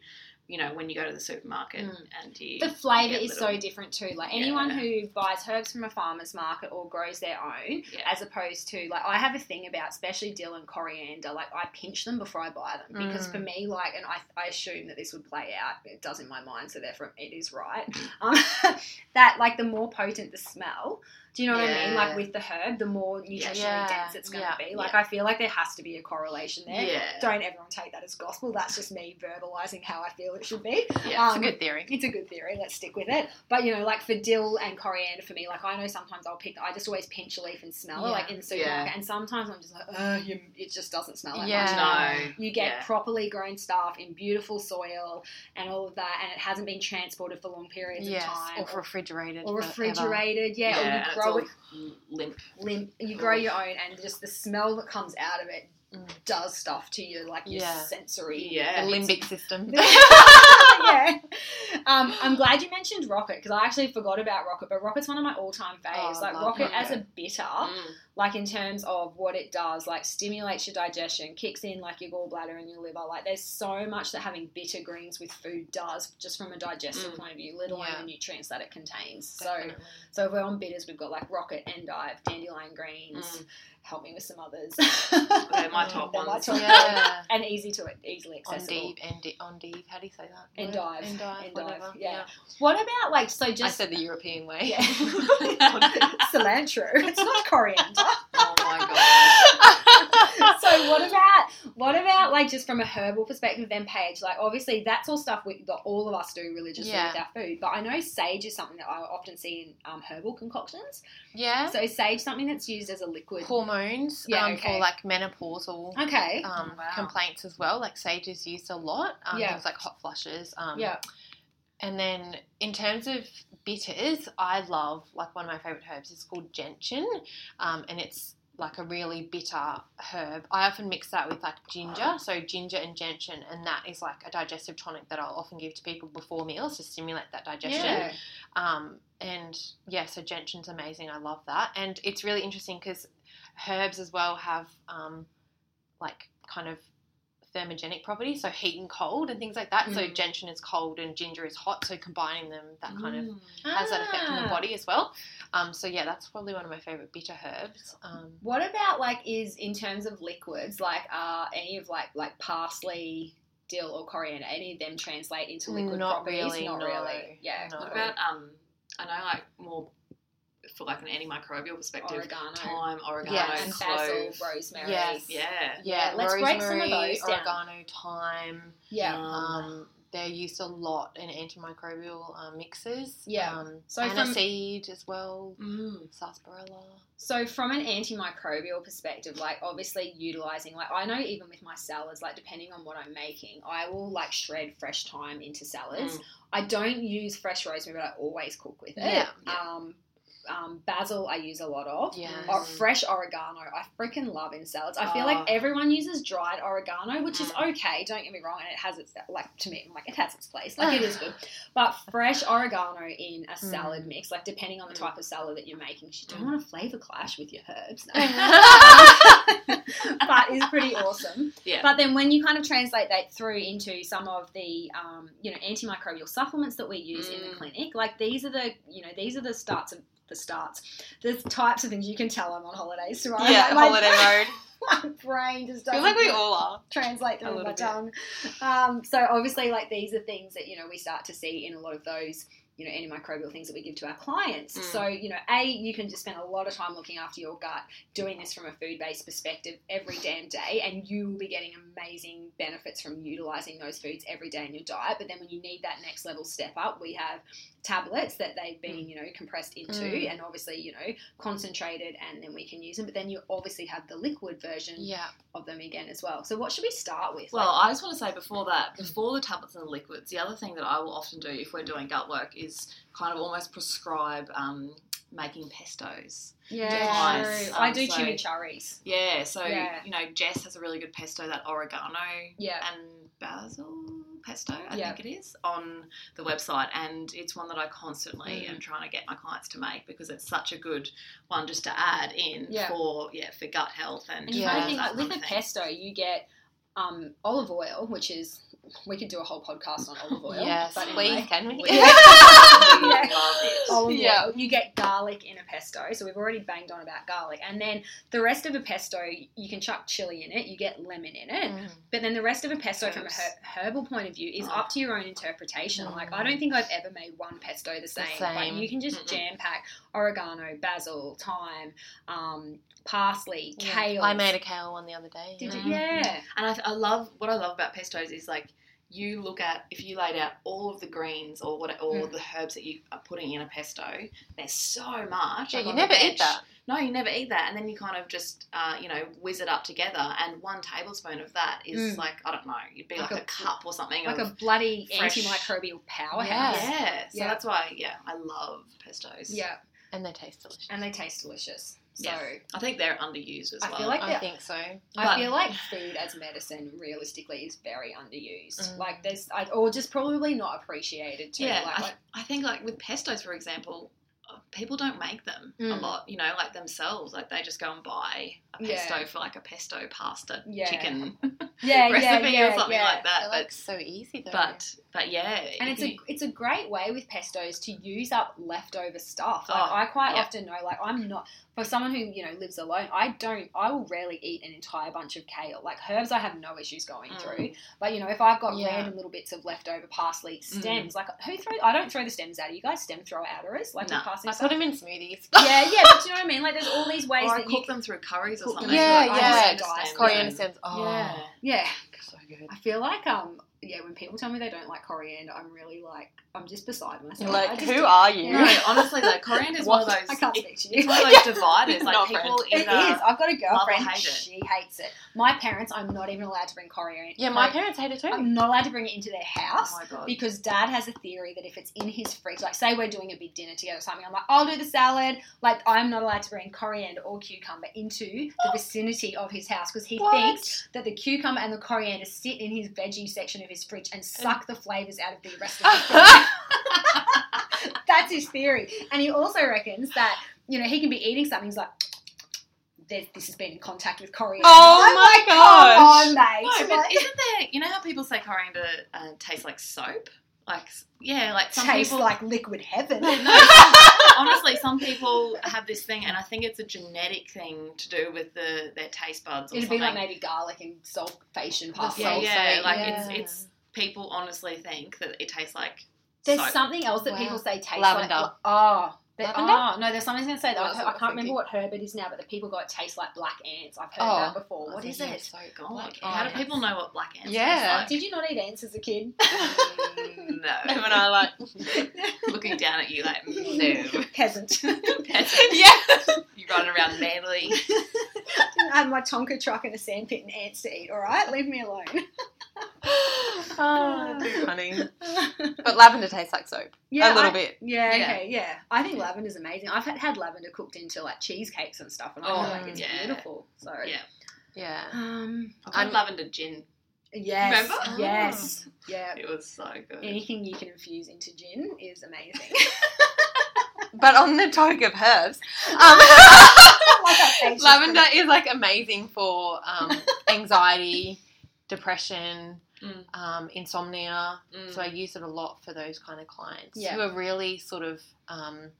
you know when you go to the supermarket Mm. and you The flavour is so different too. Like anyone Yeah. who buys herbs from a farmer's market or grows their own, Yeah. as opposed to like I have a thing about especially dill and coriander. Like I pinch them before I buy them because Mm. for me, like, and I, I assume that this would play out. It does in my mind, so therefore it is right. Um, that like the more potent the smell. Do you know what I mean? Like with the herb, the more nutritionally Yeah. dense it's going to Yeah. be. Like Yeah. I feel like there has to be a correlation there. yeah Don't everyone take that as gospel. That's just me verbalizing how I feel it should be. yeah It's Um, a good theory. It's a good theory. Let's stick with it. But you know, like for dill and coriander, for me, like I know sometimes I'll pick. I just always pinch a leaf and smell it, like in the supermarket. Yeah. And sometimes I'm just like, oh, you, it just doesn't smell that Yeah. much. no You get yeah. properly grown stuff in beautiful soil and all of that, and it hasn't been transported for long periods Yes. of time, Or refrigerated. or forever. refrigerated. Yeah, yeah, or and you grow it limp limp. You grow your own, and just the smell that comes out of it Mm. does stuff to you, like your Yeah. sensory. yeah The limbic system. yeah. Um, I'm glad you mentioned Rocket because I actually forgot about Rocket, but Rocket's one of my all-time faves. Oh, like love Rocket as a Rocket. bitter, Mm. Like in terms of what it does, like stimulates your digestion, kicks in like your gallbladder and your liver. Like there's so much that having bitter greens with food does, just from a digestive Mm. point of view, let alone Yeah. the nutrients that it contains. So, Definitely. so if we're on bitters, we've got like Rocket, Endive, Dandelion greens. Mm. Help me with some others. They're my top They're my ones. top Yeah. and easy to easily accessible. Endive, endive, how do you say that? Endive. Endive, Endive, whatever. yeah. What about like so just I said the European way. Yeah. cilantro. It's not coriander. Oh my god so so what about what about like just from a herbal perspective then Paige like obviously that's all stuff we, that all of us do religiously Yeah. with our food but I know sage is something that I often see in um, herbal concoctions Yeah. so sage something that's used as a liquid Hormones Yeah, um, okay. for like menopausal okay um, Oh, wow. complaints as well. Like sage is used a lot. Um, Yeah. Things like hot flushes. Um, yeah And then in terms of bitters, I love like one of my favorite herbs is called gentian, um, and it's like a really bitter herb. I often mix that with like ginger, so ginger and gentian, and that is like a digestive tonic that I'll often give to people before meals to stimulate that digestion. yeah Um, and yeah, so gentian's amazing. I love that, and it's really interesting because herbs as well have um, like kind of thermogenic properties, so heat and cold and things like that. So Mm. gentian is cold and ginger is hot, so combining them that kind of Mm. has that effect on the Ah. body as well. Um, so yeah, that's probably one of my favorite bitter herbs. Um, What about like is in terms of liquids like are any of like like parsley, dill or coriander any of them translate into liquid Not properties? really, Not no. really. Yeah. No. What about um? I know like more for like an antimicrobial perspective. Oregano. Thyme, oregano, Yes. And basil, rosemary. Yes. Yeah. yeah, let's break some of rosemary, those down. oregano, thyme. Yeah. Um, Um, they're used a lot in antimicrobial um, mixes. Yeah. Um, So from- aniseed as well, Mm. sarsaparilla. So from an antimicrobial perspective, like obviously utilizing like I know even with my salads, like depending on what I'm making, I will like shred fresh thyme into salads. Mm. I don't use fresh rosemary, but I always cook with it. Yeah, yeah. Um, um, basil I use a lot of. Yeah. Or fresh oregano, I freaking love in salads. I feel like Oh. everyone uses dried oregano, which is Mm. okay. Don't get me wrong, and it has its like to me, I'm like it has its place, like it is good. But fresh oregano in a salad Mm. mix, like depending on the Mm. type of salad that you're making, you don't Mm. want a flavor clash with your herbs, no. but is pretty awesome. Yeah. But then when you kind of translate that through into some of the um, you know antimicrobial supplements that we use in the Mm. clinic, like these are the you know these are the starts of the starts, the types of things you can tell I'm on holidays, right? Yeah, my- holiday mode. My brain just doesn't like we all are. translate through my bit. tongue. Um, so obviously, like these are things that you know we start to see in a lot of those you know antimicrobial things that we give to our clients. Mm. So you know, a you can just spend a lot of time looking after your gut, doing this from a food based perspective every damn day, and you will be getting amazing benefits from utilizing those foods every day in your diet. But then when you need that next level step up, we have tablets that they've been you know compressed into, Mm. and obviously you know concentrated, and then we can use them. But then you obviously have the liquid version Yeah. of them again as well. So what should we start with? Well, Like, I just want to say before that, before the tablets and the liquids, the other thing that I will often do if we're doing gut work is kind of almost prescribe um, making pestos. yeah, Nice. true. I Um, do so- chimichurris. Yeah, so Yeah. you know, Jess has a really good pesto, that oregano Yeah, and basil pesto, I Yeah. think it is, on the website, and it's one that I constantly Mm. am trying to get my clients to make because it's such a good one just to add in Yeah. for yeah for gut health and and you Yeah. think like, with a pesto, you get um, olive oil, which is we could do a whole podcast on olive oil. Yes, but please, can we? We- Yeah. we love it. Olive Yeah. oil. You get garlic in a pesto, so we've already banged on about garlic, and then the rest of a pesto, you can chuck chili in it. You get lemon in it, Mm. but then the rest of a pesto from a her- herbal point of view is Oh. up to your own interpretation. Mm. Like I don't think I've ever made one pesto the same. Like same. you can just jam pack oregano, basil, thyme, um, parsley, Yeah. kale. I made a kale one the other day. Did yeah. you? Yeah. And I, I love what I love about pestos is like you look at if you laid out all of the greens or what or Mm. the herbs that you are putting in a pesto. There's so much. Yeah, like you never eat that. No, you never eat that, and then you kind of just uh, you know whiz it up together, and one tablespoon of that is Mm. like I don't know, it'd be Like like, a- a, cup or something. Like a bloody fresh- antimicrobial powerhouse. Yeah. yeah. So Yeah. that's why yeah, I love pestos. Yeah, And they taste delicious. and they taste delicious. So Yeah. I think they're underused as I well. feel like I think so. I But- feel like food as medicine realistically is very underused. Mm. Like there's, I, or just probably not appreciated too. Yeah, like, I, like- I think like with pestos, for example, uh, people don't make them a Mm. lot. You know, like themselves. Like they just go and buy a Yeah. pesto for like a pesto pasta Yeah. chicken. yeah, recipe yeah, yeah, or something yeah. like that. They're But like so easy though. but but yeah, And it's if a it's a great way with pestos to use up leftover stuff. Like Oh, I quite yeah. often know, like I'm not for someone who you know lives alone. I don't. I will rarely eat an entire bunch of kale. Like herbs, I have no issues going Mm. through. But you know, if I've got Yeah. random little bits of leftover parsley Mm. stems, like who throw? I don't throw the stems out. You guys stem throw outers like No. parsley I stuff. put them in smoothies. Yeah, yeah, but do you know what I mean? Like there's all these ways or I that you cook them through curries or something. Yeah, through- I yeah. just Just. Coriander stems. Oh, Yeah. Yeah, so good. I feel like um yeah when people tell me they don't like coriander, I'm really like I'm just beside myself. You're like, who don't- are you? No, honestly, like coriander is one of What? those. I can't speak to you. It's one of those dividers. Like people friend. It either. I've got a girlfriend. hate it. She hates it. My parents, I'm not even allowed to bring coriander. Yeah, my cori- parents hate it too. I'm not allowed to bring it into their Oh house my god. because dad has a theory that if it's in his fridge, like say we're doing a big dinner together or something, I'm like, I'll do the salad. Like I'm not allowed to bring coriander or cucumber into the oh. vicinity of his house because he What? thinks that the cucumber and the coriander sit in his veggie section of his fridge and suck the flavors out of the rest of the fridge. That's his theory. And he also reckons that, you know, he can be eating something, he's like, this has been in contact with coriander. Oh I'm my like, gosh. Come on, mate. No, but Like, isn't there? You know how people say coriander uh, tastes like soap? Like yeah, like some tastes people. like liquid heaven. no, honestly, some people have this thing, and I think it's a genetic thing to do with the their taste buds or It'd be like maybe garlic and sulfation pasta. yeah, yeah, like yeah. it's it's people honestly think that it tastes like There's soap. something else that Wow. people say tastes Lavender. like. Oh. Lavender? Oh, no, there's something going to say that. Oh, I, I can't I'm remember what herb it is now, but the people go, it tastes like black ants. I've heard Oh. that before. What is it? So oh God. black How do people know what black ants Yeah. taste Did you not eat ants as a kid? like? No. and I like. Looking down at you like mm, no. Peasant. Peasant. yeah. You running around manly. I had my Tonka truck and a sandpit and ants to eat, alright? Leave me alone. Oh, too funny. But lavender tastes like soap. Yeah, a little I- bit. Yeah, Yeah. okay, yeah. I think lavender is amazing. I've had, had lavender cooked into like cheesecakes and stuff, and I feel Oh, like it's yeah. beautiful. So, Yeah. Yeah. um, I've had I'm- lavender gin. yes, Remember? yes, yeah. It was so good. Anything you can infuse into gin is amazing. But on the topic of herbs, um, Like that face just lavender is like amazing for um, anxiety, depression, Mm. um, insomnia. Mm. So I use it a lot for those kind of clients Yeah. who are really sort of um,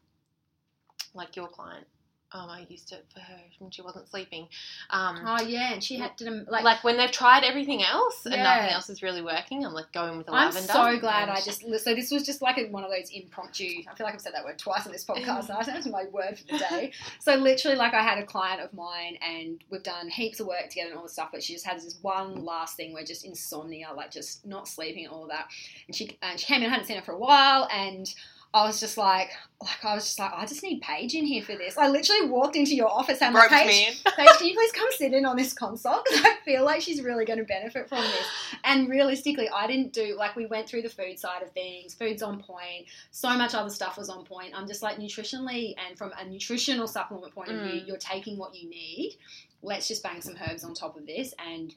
like your client. Um, I used it for her when she wasn't sleeping. Um, Oh yeah, and she had to like, like. when they've tried everything else and nothing else is really working, I'm like going with the I'm lavender. so glad I just so this was just like a, one of those impromptu. I feel like I've said that word twice on this podcast. now. That's my word for the day. So literally, like I had a client of mine, and we've done heaps of work together and all this stuff. But she just had this one last thing where just insomnia, like just not sleeping and all of that. And she and she came in, I hadn't seen her for a while, and I was just like, like I was just like, I just need Paige in here for this. I literally walked into your office and I'm like, Paige. Paige, can you please come sit in on this consult? Because I feel like she's really going to benefit from this. And realistically, I didn't do like we went through the food side of things. Food's on point. So much other stuff was on point. I'm just like nutritionally and from a nutritional supplement point of view, Mm. you're taking what you need. Let's just bang some herbs on top of this, and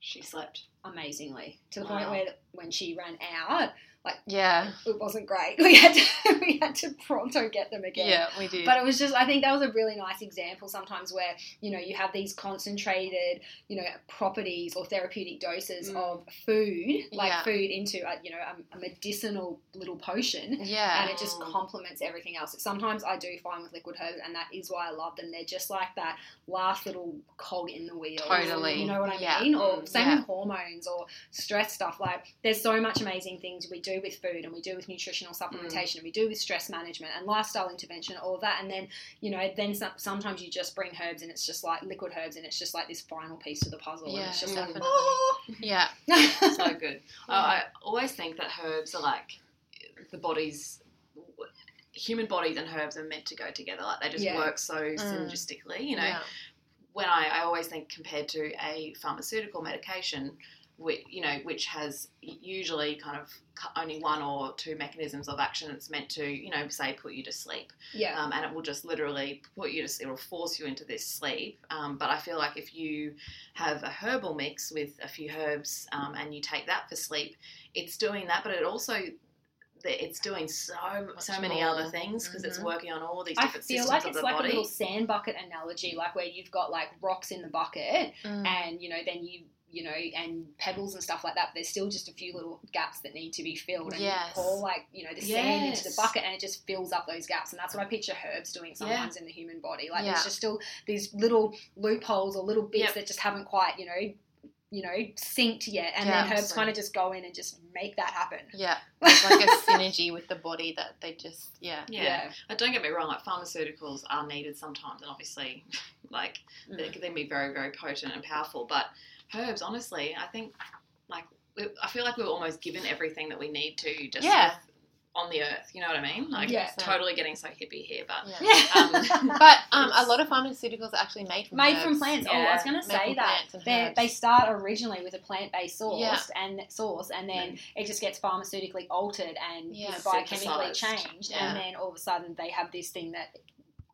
She slept. amazingly to the point where when she ran out, Like yeah, it wasn't great. We had to we had to pronto get them again. yeah, we did. But it was just, I think that was a really nice example sometimes where, you know, you have these concentrated, you know, properties or therapeutic doses Mm. of food, like Yeah. food into, a, you know, a, a medicinal little potion. yeah, And it just complements everything else. Sometimes I do find with liquid herbs, and that is why I love them. They're just like that last little cog in the wheel. Totally. You know what I Yeah. mean? Or Mm. same Yeah. with hormones or stress stuff. Like, there's so much amazing things we do with food, and we do with nutritional mm. supplementation, and we do with stress management and lifestyle intervention, all of that. And then, you know, then some, sometimes you just bring herbs, and it's just like liquid herbs, and it's just like this final piece to the puzzle. and Yeah, ah! it's just definitely. like, oh. yeah, So good. I, I always think that herbs are like the body's human bodies and herbs are meant to go together. Like they just Yeah. work so mm. synergistically. You know, yeah. when I, I always think compared to a pharmaceutical medication, which you know, which has usually kind of only one or two mechanisms of action. It's meant to, you know, say put you to sleep, yeah. um, and it will just literally put you to, sleep, it will force you into this sleep. Um, but I feel like if you have a herbal mix with a few herbs um, and you take that for sleep, it's doing that, but it also it's doing so so many more. other things because it's Mhm. working on all these I different feel systems like of it's the like body. a little sand bucket analogy, like where you've got like rocks in the bucket, Mm. and you know then you you know, and pebbles and stuff like that. But there's still just a few little gaps that need to be filled. And Yes. you pour like you know the sand into the bucket, and it just fills up those gaps. And that's what I picture herbs doing sometimes in the human body. Like Yeah. there's just still these little loopholes or little bits Yep. that just haven't quite you know. You know, synced yet, and Yeah, then herbs kind of just go in and just make that happen. Yeah, it's like a synergy with the body that they just yeah. Yeah. But don't get me wrong, like pharmaceuticals are needed sometimes, and obviously, like they, Mm. they can be very, very potent and powerful. But herbs, honestly, I think, like, I feel like we're almost given everything that we need to just Yeah. with- on the earth. You know what I mean? Like, Yeah. totally getting so hippie here, but Yeah. Yeah. Um, But um, a lot of pharmaceuticals are actually made from made herbs. from plants. Oh, I was going to say that they start originally with a plant based source Yeah. and sauce, and then it just gets pharmaceutically altered and you know, biochemically changed, Yeah. and then all of a sudden they have this thing that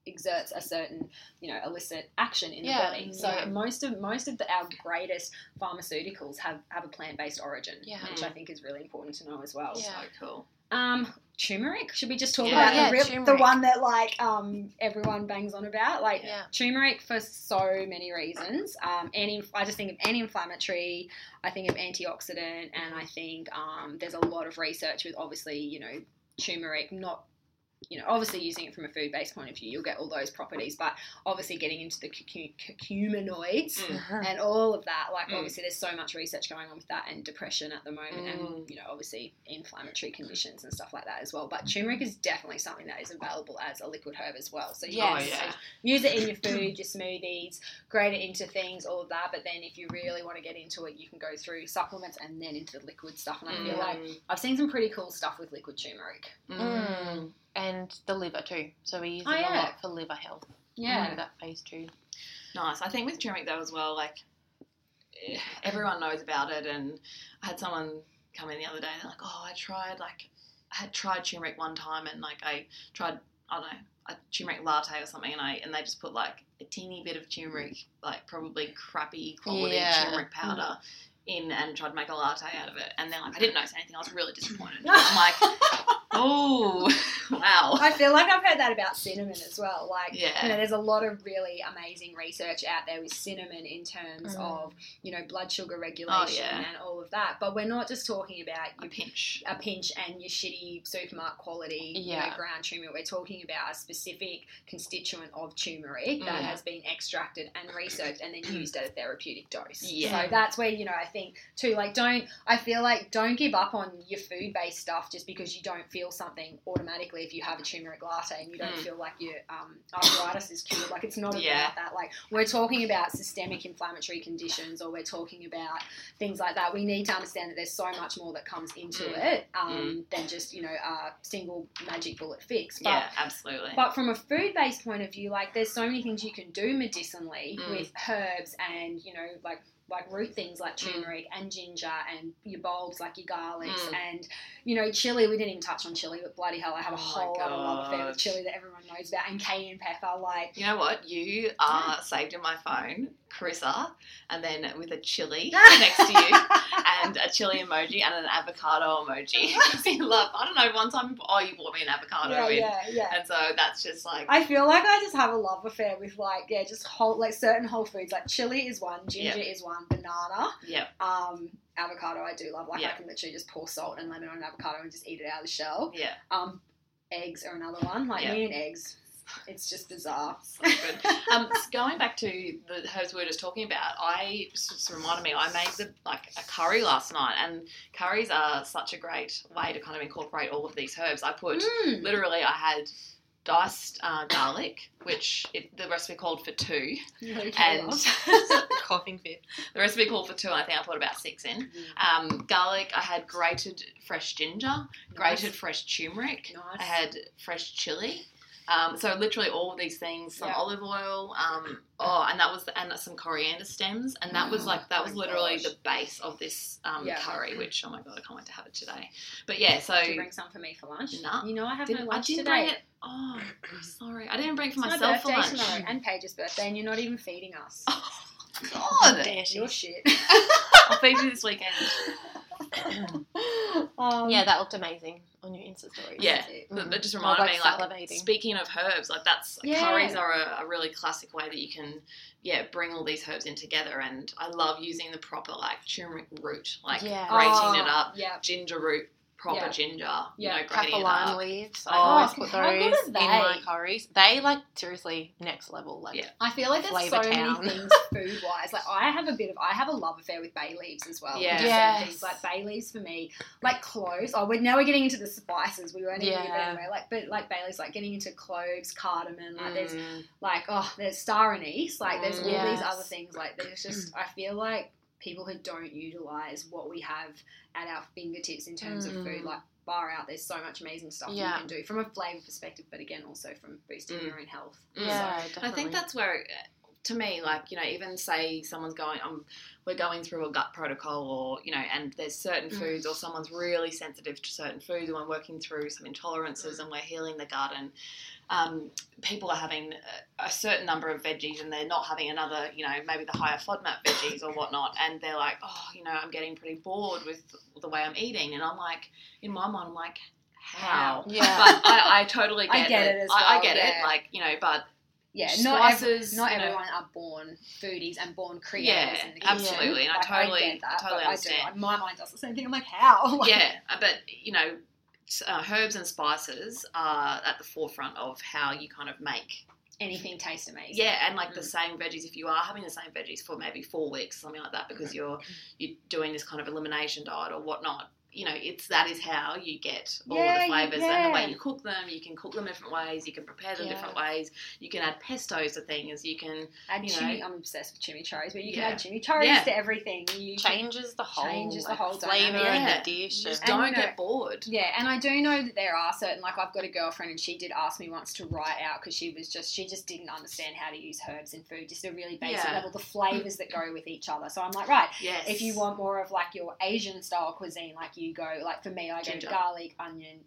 exerts a certain you know illicit action in Yeah, the body. So yeah. most of most of the, our greatest pharmaceuticals have have a plant based origin, Yeah. which I think is really important to know as well. Yeah. so cool. Um, turmeric. Should we just talk Yeah. about Yeah, the, real, the one that like um everyone bangs on about? Like Yeah. turmeric for so many reasons. Um, anti. I just think of anti-inflammatory. I think of antioxidant, and I think um there's a lot of research with obviously you know turmeric not. You know, obviously using it from a food-based point of view, you'll get all those properties. But obviously, getting into the curcu- curcuminoids, Mm. and all of that. Like Mm. obviously, there's so much research going on with that and depression at the moment, and Mm. you know obviously inflammatory conditions and stuff like that as well. But turmeric is definitely something that is available as a liquid herb as well. So Yes. Oh, yeah. use it in your food, your smoothies, grate it into things, all of that. But then if you really want to get into it, you can go through supplements and then into the liquid stuff. And I feel like Mm. I've seen some pretty cool stuff with liquid turmeric. Mm. and the liver too. So we use Oh, it yeah. a lot for liver health. Yeah. that phase two. Nice. I think with turmeric though as well, like eh, everyone knows about it, and I had someone come in the other day. They're like, "Oh, I tried like I had tried turmeric one time, and like I tried I don't know a turmeric latte or something, and I and they just put like a teeny bit of turmeric, like probably crappy quality Yeah. turmeric powder." In and tried to make a latte out of it, and they're like, I didn't notice anything. I was really disappointed. I'm like, oh, wow. I feel like I've heard that about cinnamon as well. Like, Yeah. you know, there's a lot of really amazing research out there with cinnamon in terms Mhm. of, you know, blood sugar regulation yeah. and all of that. But we're not just talking about A pinch. a pinch and your shitty supermarket quality you know, ground turmeric. We're talking about a specific constituent of turmeric that Mm. has been extracted and researched and then used at a therapeutic dose. Yeah. So that's where, you know, I think too, like don't I feel like don't give up on your food based stuff just because you don't feel something automatically if you have a turmeric latte and you don't Mm. feel like your um, arthritis is cured. Like it's not Yeah. about that. Like we're talking about systemic inflammatory conditions or we're talking about things like that. We need to understand that there's so much more that comes into Mm. it um, than just you know a single magic bullet fix. But yeah, absolutely. but from a food based point of view, like there's so many things you can do medicinally Mm. with herbs and you know like like root things like Mm. turmeric and ginger and your bulbs like your garlics Mm. and you know chili. We didn't even touch on chili, but bloody hell, I have a Oh my whole lot of love affair with chili that everyone knows about and cayenne pepper. Like You know what? You are saved in my phone, Carissa, and then with a chili next to you, and a chili emoji and an avocado emoji. You love, I don't know, one time, oh, you bought me an avocado. yeah, in, yeah, yeah. And so that's just like, I feel like I just have a love affair with like yeah, just whole like certain whole foods. Like chili is one, ginger is one, banana, yeah, um, avocado I do love. Like Yeah. I can literally just pour salt and lemon on an avocado and just eat it out of the shell. yeah, Um, eggs are another one. Like Yeah. me and eggs, it's just bizarre. so good. um, going back to the herbs we were just talking about, I just, just reminded me, I made the like a curry last night, and curries are such a great way to kind of incorporate all of these herbs. I put Mm. literally, I had diced uh, garlic, which it, the recipe called for two, Okay, and. Coughing fit. the recipe called for two, and I think I put about six in. Um, garlic, I had grated fresh ginger, grated fresh turmeric, Nice. I had fresh chili. Um, so literally all of these things, some Yeah. olive oil, um, oh, and that was the, and some coriander stems, and that was like that Oh was my literally gosh. the base of this um, Yeah. curry. Which oh my god, I can't wait to have it today. But yeah, so Did you bring some for me for lunch? Nah. You know I have didn't- no I lunch didn't today. bring it. Oh, sorry, I didn't bring it for It's my myself for birthday lunch. tomorrow and Paige's birthday, and you're not even feeding us. Oh God. You're shit. I'll feed you this weekend. Um, yeah, that looked amazing on your Insta stories. Yeah. it. That, that just reminded me, like, salivating. speaking of herbs, like that's Yeah. curries are a, a really classic way that you can, yeah, bring all these herbs in together. And I love using the proper like turmeric root, like Yeah. grating it Oh, up, Yeah. ginger root, proper Yeah. ginger, you Yeah. know, grating it Kaffir up. leaves. I Oh, always how put good those are in they? my curries. They like seriously next level. Like Yeah. I feel like there's Flavour so town. many things food wise. Like I have a bit of I have a love affair with bay leaves as well. Yeah. Yes. Like bay leaves for me, like cloves. Oh, we're now we're getting into the spices. We weren't even Yeah. anyway. Like but like bay leaves, like getting into cloves, cardamom. Like there's Mm. like oh there's star anise. Like there's all these other things. Like there's just I feel like people who don't utilize what we have at our fingertips in terms of food, Mm. like bar out, there's so much amazing stuff Yeah. you can do from a flavour perspective, but again also from boosting Mm. your own health. Mm. yeah, I definitely. think that's where, to me, like you know, even say someone's going, um, we're going through a gut protocol, or you know, and there's certain Mm. foods, or someone's really sensitive to certain foods, and we're working through some intolerances, and we're healing the gut, and um, people are having a, a certain number of veggies, and they're not having another, you know, maybe the higher FODMAP veggies or whatnot, and they're like, oh, you know, I'm getting pretty bored with the way I'm eating, and I'm like, in my mind, I'm like, how? Yeah. But I, I totally I get, get it. it as I, I get yeah. it. Like you know, but Yeah, not ev- spices, not you know. everyone are born foodies and born creators. Yeah, absolutely, and I Like, totally- get that, totally but I understand. do. My mind does the same thing. I'm like, how? Like, yeah, but you know, uh, herbs and spices are at the forefront of how you kind of make. anything taste amazing. Yeah, and like the Mm. same veggies. If you are having the same veggies for maybe four weeks, something like that, because you're you're doing this kind of elimination diet or whatnot. You know, it's that is how you get all Yeah, the you- flavors and the way you cook them. You can cook them different ways. You can prepare them Yeah. different ways. You can add pestos to things. You can add you chimi. know. I'm obsessed with chimichurris, but you Yeah. can add chimichurris Yeah. to everything. You can- changes the whole Changes the like, whole flavor dynamic. in the dish. just and- And don't you know- get bored. Yeah, and I do know that there are certain like I've got a girlfriend and she did ask me once to write out because she was just she just didn't understand how to use herbs in food, just a really basic Yeah. level, the flavors that go with each other. So I'm like, right, Yes. if you want more of like your Asian style cuisine, like you go like for me, I go garlic, onion,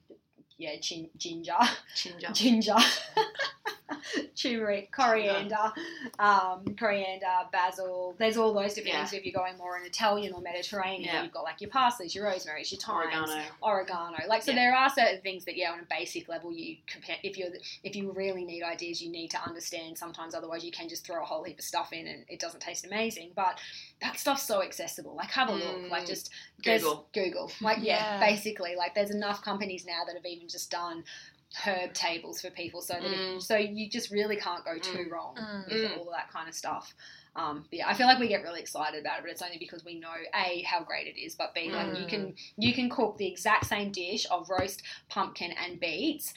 yeah, chin- ginger, ginger. ginger, turmeric, coriander, um, coriander, basil. There's all those different Yeah. things. If you're going more in Italian or Mediterranean, Yeah. you've got like your parsley, your rosemaries, your thyme, Oregano. oregano. Like so, Yeah. there are certain things that yeah, on a basic level, you compare. If you're if you really need ideas, you need to understand. Sometimes, otherwise, you can just throw a whole heap of stuff in and it doesn't taste amazing. But that stuff's so accessible. Like have a look. Like Mm. just Google. Google. Like yeah, Yeah. basically, like there's enough companies now that have even just done herb tables for people so that Mm. if, so you just really can't go too wrong Mm. with Mm. all that kind of stuff. Um, but yeah, I feel like we get really excited about it, but it's only because we know a how great it is, but b like you Mm. can you can cook the exact same dish of roast pumpkin and beets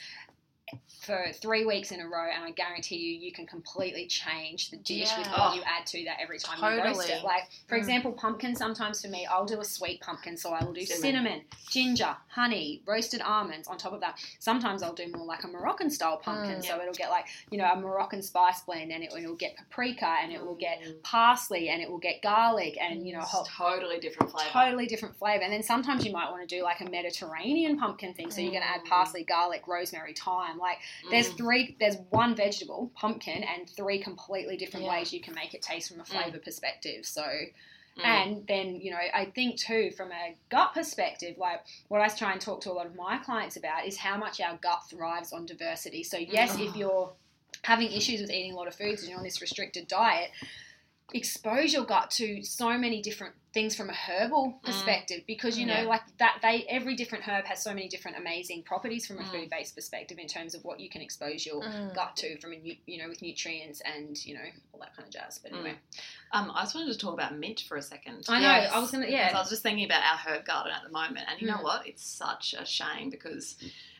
for three weeks in a row, and I guarantee you, you can completely change the dish with what you add to that every time you roast it. Like for Mm. example, pumpkin. Sometimes for me, I'll do a sweet pumpkin, so I will do Cinnamon. cinnamon, ginger, honey, roasted almonds on top of that. Sometimes I'll do more like a Moroccan style pumpkin, Mm. so it'll get like you know a Moroccan spice blend, and it, it'll get paprika, and it will get Mm. parsley, and it will get garlic, and you know whole, totally different flavour. totally different flavor. And then sometimes you might want to do like a Mediterranean pumpkin thing, so you're going to add Mm. parsley, garlic, rosemary, thyme. Like there's Mm. three, there's one vegetable, pumpkin, and three completely different Yeah. ways you can make it taste from a flavor perspective. So Mm. and then, you know, I think too, from a gut perspective, like what I try and talk to a lot of my clients about is how much our gut thrives on diversity. So, yes, if Mm. you're having issues with eating a lot of foods and you're on this restricted diet, expose your gut to so many different things from a herbal perspective because you know Yeah. like that they every different herb has so many different amazing properties from a Mm. food-based perspective in terms of what you can expose your Mm. gut to from a you know with nutrients and you know all that kind of jazz but Mm. anyway Um, I just wanted to talk about mint for a second. I know Yes. I was gonna Because yeah I was just thinking about our herb garden at the moment, and you know Mm. what? It's such a shame because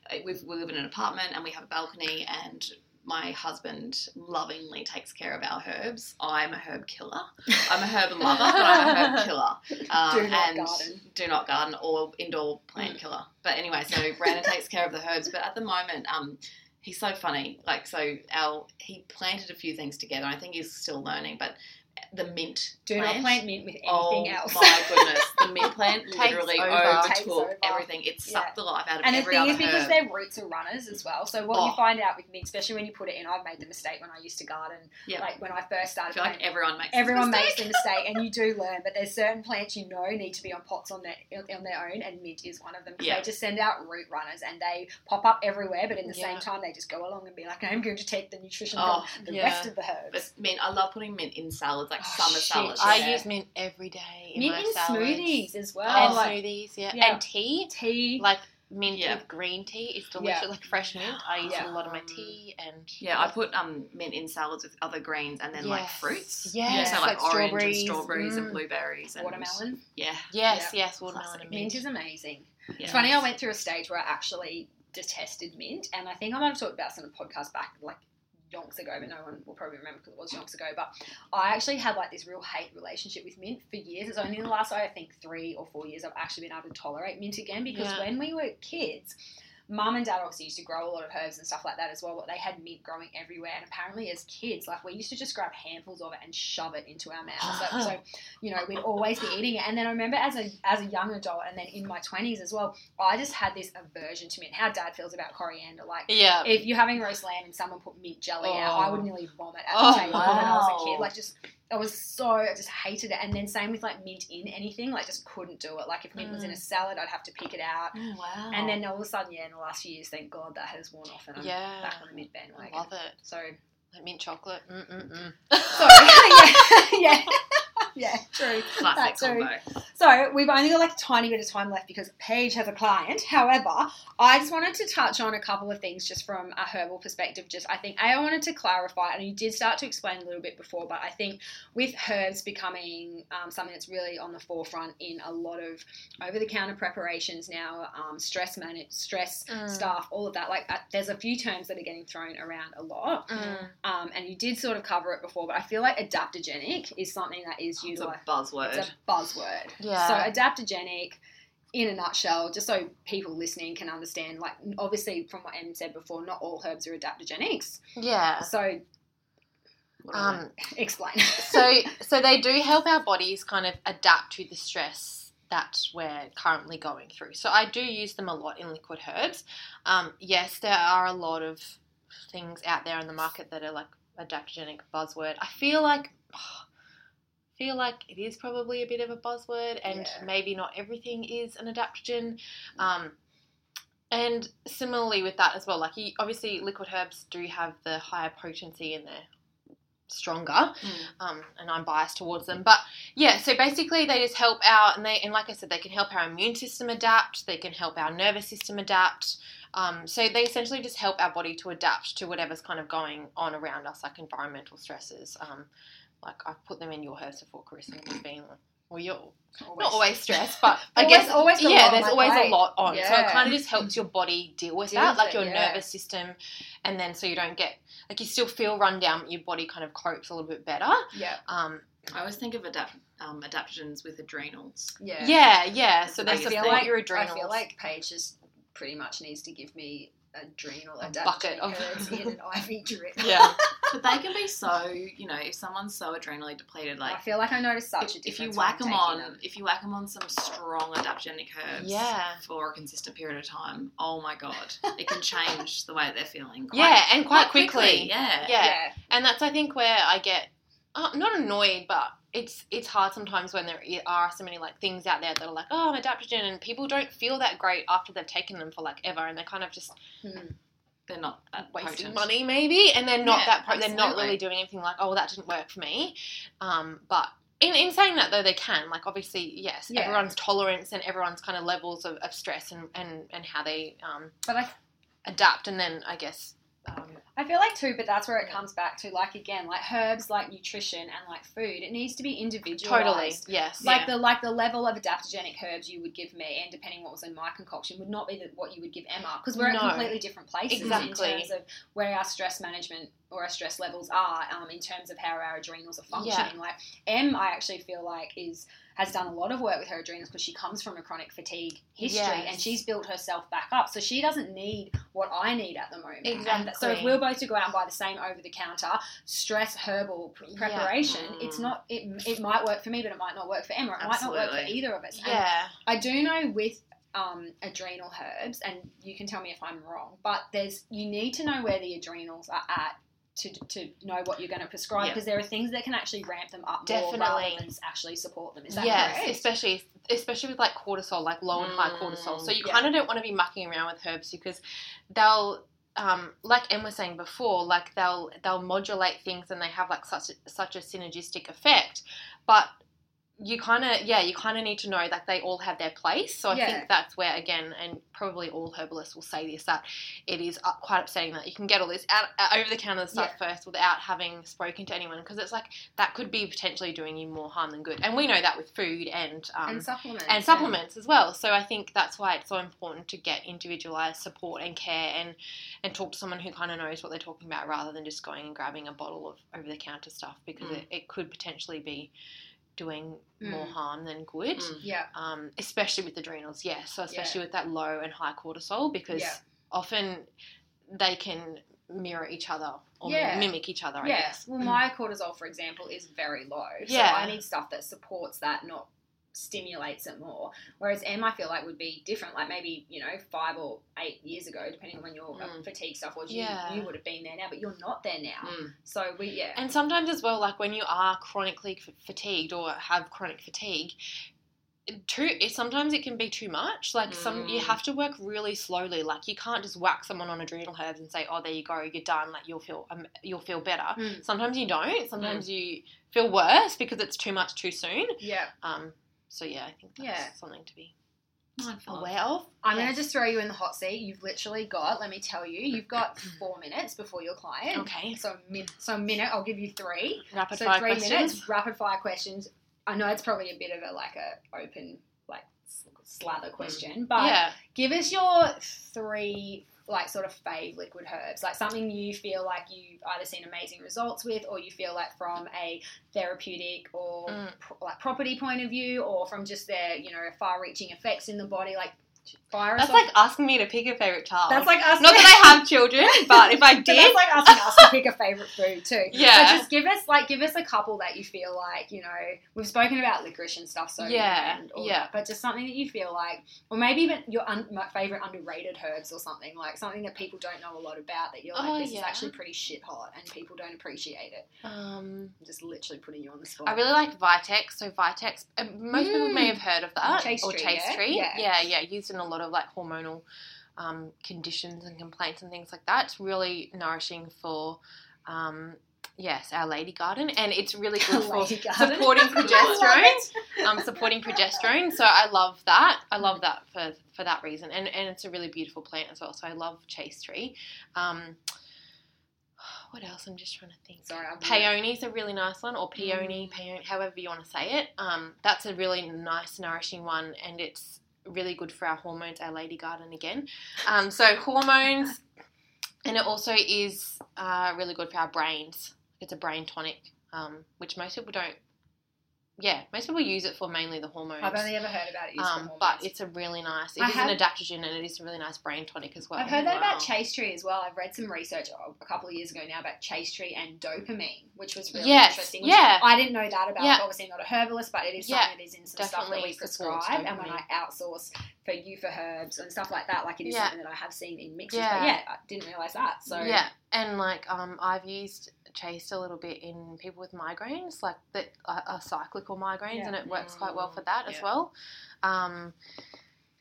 uh, we've, we live in an apartment and we have a balcony, and my husband lovingly takes care of our herbs. I'm a herb killer. I'm a herb lover, but I'm a herb killer. Um, Do not and garden. Do not garden or indoor plant Mm. killer. But anyway, so Brandon takes care of the herbs. But at the moment, um, he's so funny. Like so, our he planted a few things together. I think he's still learning, but the mint. Do not plant mint with anything oh else. my goodness, the mint plant literally over. Overtook over. everything. It Yeah. sucked the life out of And the every thing other is, because their roots are runners as well. So what you Oh. find out with mint, especially when you put it in, I've made the mistake when I used to garden. Yeah. Like when I first I started. feel like everyone makes. Everyone makes the mistake, and you do learn. But there's certain plants you know need to be on pots on their on their own, and mint is one of them. Yeah. They just send out root runners, and they pop up everywhere. But in the Yeah. same time, they just go along and be like, "I'm going to take the nutrition Oh, from the yeah. rest of the herbs." But mint, I love putting mint in salads, like Oh, summer shit, salads. I Yeah. use mint every day in mint my in salads. smoothies as well. and like smoothies, yeah. Yeah. and tea. tea. Like mint Yeah. with green tea is delicious. Yeah. Like fresh mint, I use Yeah. a lot of my tea and Yeah, I put um mint in salads with other greens and then like Yes. fruits. Yes, so like, like orange strawberries. and strawberries and Mm. blueberries and watermelon. Yeah, yes, Yeah. yes, watermelon Classic. and Mint mint. is amazing. yeah. It's funny, I went through a stage where I actually detested mint, and I think I might have talked about this on a podcast back like yonks ago, but no one will probably remember because it was yonks ago. But I actually had like this real hate relationship with mint for years. It's only in the last, I think, three or four years I've actually been able to tolerate mint again because Yeah. when we were kids, Mum and dad obviously used to grow a lot of herbs and stuff like that as well, but they had mint growing everywhere. And apparently, as kids, like we used to just grab handfuls of it and shove it into our mouths. So, so you know, we'd always be eating it. And then I remember as a as a young adult, and then in my twenties as well, I just had this aversion to mint. How dad feels about coriander, like. Yeah. If you're having roast lamb and someone put mint jelly out, I would Oh. nearly vomit at Oh, the table when I was a kid. Oh. Like just, I was so, I just hated it. And then same with like mint in anything, like just couldn't do it. Like if mint was in a Mm. salad, I'd have to pick it out. Oh wow. And then all of a sudden, yeah, in the last few years, thank God that has worn off and I'm Yeah. back on the mint I bandwagon. love it. So, Like mint chocolate. Mm-mm-mm. sorry. yeah, yeah, yeah, true. classic combo. So we've only got like a tiny bit of time left because Paige has a client. However, I just wanted to touch on a couple of things just from a herbal perspective. Just I think A, I wanted to clarify, and you did start to explain a little bit before, but I think with herbs becoming um, something that's really on the forefront in a lot of over-the-counter preparations now, um, stress manage, stress Mm. stuff, all of that. Like uh, there's a few terms that are getting thrown around a lot. Mm. Um, and you did sort of cover it before, but I feel like adaptogenic is something that is It's a utilized. buzzword. It's a buzzword. Yeah. So adaptogenic, in a nutshell, just so people listening can understand, like obviously from what Em said before, not all herbs are adaptogenics. Yeah. So Um, explain. so so they do help our bodies kind of adapt to the stress that we're currently going through. So I do use them a lot in liquid herbs. Um, yes, there are a lot of things out there in the market that are like adaptogenic buzzword. I feel like feel like it is probably a bit of a buzzword, and Yeah. maybe not everything is an adaptogen. Um, and similarly with that as well, like you, obviously liquid herbs do have the higher potency and they're stronger Mm. um, and I'm biased towards them. But yeah, so basically they just help out, and they and like I said, they can help our immune system adapt. They can help our nervous system adapt. Um, so they essentially just help our body to adapt to whatever's kind of going on around us, like environmental stresses. Um, like I've put them in your herbs before, Chris, and you've been like, well, you're not always stressed, but I Always- guess always got yeah, there's always plate. a lot on. So it kind of just helps your body deal with Deal that, with like it, your yeah. nervous system, and then so you don't get like you still feel run down, but your body kind of copes a little bit better. Yeah. Um, I always think of adapt, um, adaptogens with adrenals. Yeah. yeah, yeah. So they I feel support like your adrenals. I feel like Paige just pretty much needs to give me adrenal A adaptogenic bucket of- herbs in an IV drip. yeah, But they can be so, you know, if someone's so adrenally depleted, like I feel like I noticed such a if, if you whack them on, them. if you whack them on some strong adaptogenic herbs, Yeah. for a consistent period of time, oh my god, it can change the way they're feeling. Quite, yeah, and quite, quickly. yeah. Yeah. yeah. and that's I think where I get uh, not annoyed, but it's it's hard sometimes when there are so many like things out there that are like, oh, I'm adaptogen, and people don't feel that great after they've taken them for like ever, and they're kind of just Hmm. They're not that wasting potent. money maybe, and they're not Yeah, that po- they're not really doing anything like, oh, well, that didn't work for me. Um, but in, in saying that though, they can like obviously yes, Yeah. everyone's tolerance and everyone's kind of levels of, of stress and, and and how they um, But I adapt, and then I guess um, I feel like too, but that's where it comes back to like again, like herbs, like nutrition and like food. It needs to be individualized. totally yes, Like Yeah. the like the level of adaptogenic herbs you would give me, and depending what was in my concoction, would not be the, what you would give Emma because we're No. at completely different places Exactly. in terms of where our stress management or our stress levels are, um, in terms of how our adrenals are functioning. Like Em, I actually feel like is has done a lot of work with her adrenals because she comes from a chronic fatigue history Yes. and she's built herself back up, so she doesn't need what I need at the moment. And so if we're both to go out and buy the same over the counter stress herbal pr- Yeah. preparation, Mm. it's not. It, it might work for me, but it might not work for Emma. It might not work for either of us. And Yeah. I do know with um, adrenal herbs, and you can tell me if I'm wrong, but there's you need to know where the adrenals are at to, to know what you're going to prescribe because there are things that can actually ramp them up more rather Definitely. than actually support them. Is that yes, correct? especially especially with like cortisol, like low and high cortisol. So you Mm, yeah. kind of don't want to be mucking around with herbs because they'll, um, like Em was saying before, like they'll they'll modulate things and they have like such a, such a synergistic effect, but. You kind of, yeah, you kind of need to know that they all have their place. So I Yeah. think that's where, again, and probably all herbalists will say this, that it is quite upsetting that you can get all this out, uh, over the counter stuff first without having spoken to anyone because it's like that could be potentially doing you more harm than good. And we know that with food and um, and supplements. and supplements as well. So I think that's why it's so important to get individualized support and care and and talk to someone who kind of knows what they're talking about rather than just going and grabbing a bottle of over the counter stuff because Mm. it, it could potentially be doing more Mm. harm than good. Mm. Yeah. Um, especially with adrenals, yes. So especially with that low and high cortisol because Yeah. often they can mirror each other or Yeah. mimic each other. I Yeah. guess. Well, my cortisol, for example, is very low. Yeah. So I need stuff that supports that, not stimulates it more. Whereas Em, I feel like would be different. Like maybe you know five or eight years ago, depending on when your Mm. fatigue stuff was, Yeah. you, you would have been there now, but you're not there now. Mm. So we yeah. And sometimes as well, like when you are chronically f- fatigued or have chronic fatigue, too sometimes it can be too much. Like some, you Mm. have to work really slowly. Like you can't just whack someone on adrenal herbs and say, "Oh, there you go, you're done." Like you'll feel, um, you'll feel better. Mm. Sometimes you don't. Sometimes you feel worse because it's too much too soon. yeah. Um. So yeah, I think that's Yeah. something to be Mindful aware of. I'm Yes. going to just throw you in the hot seat. You've literally got, let me tell you, you've got four minutes before your client. Okay. So, min- so a minute, I'll give you three. Rapid so fire three questions. minutes, rapid fire questions. I know it's probably a bit of a like a open like slather question, mm. but yeah. give us your three like sort of fave liquid herbs, like something you feel like you've either seen amazing results with, or you feel like from a therapeutic or Mm. pro- like property point of view, or from just their you know far-reaching effects in the body, like That's like asking me to pick a favorite child. that's like us. not that I have children, but if I did, that's like asking us to pick a favorite food too. Yeah. But just give us like give us a couple that you feel like you know we've spoken about licorice and stuff. So Yeah, yeah. that, but just something that you feel like, or maybe even your un- my favorite underrated herbs or something like something that people don't know a lot about that you're like Oh, this is actually pretty shit hot and people don't appreciate it. um, I'm just literally putting you on the spot. I really like Vitex. So Vitex, most people may have heard of that, Chaste or tree, Chaste yeah? tree. Yeah. yeah, yeah, used in a lot of like hormonal um, conditions and complaints and things like that. It's really nourishing for. Um, Yes, our lady garden, and it's really good for supporting progesterone. um, supporting progesterone. So I love that. I love that for for that reason, and and it's a really beautiful plant as well. So I love chaste tree. Um, what else? I'm just trying to think. Sorry, I'm Peony's a really nice one, or peony, Mm. peony, however you want to say it. Um, that's a really nice, nourishing one, and it's really good for our hormones. Our lady garden again. Um, so hormones, and it also is uh, really good for our brains. It's a brain tonic, um, which most people don't. Yeah, most people use it for mainly the hormones. I've only ever heard about it um, hormones. but it's a really nice. It I is have- an adaptogen, and it is a really nice brain tonic as well. I've heard that Wow. about chaste tree as well. I've read some research a couple of years ago now about chaste tree and dopamine, which was really Yes, interesting. yeah. I didn't know that about. Yeah. Obviously, not a herbalist, but it is Yeah, something that is in some stuff that we prescribe. And when. I outsource for you for herbs and stuff like that, like it is Yeah. something that I have seen in mixes. Yeah. But yeah, I didn't realize that. So yeah, and like um, I've used Chaste a little bit in people with migraines, like that are, are cyclical migraines, Yeah. and it works quite well for that as well. Um,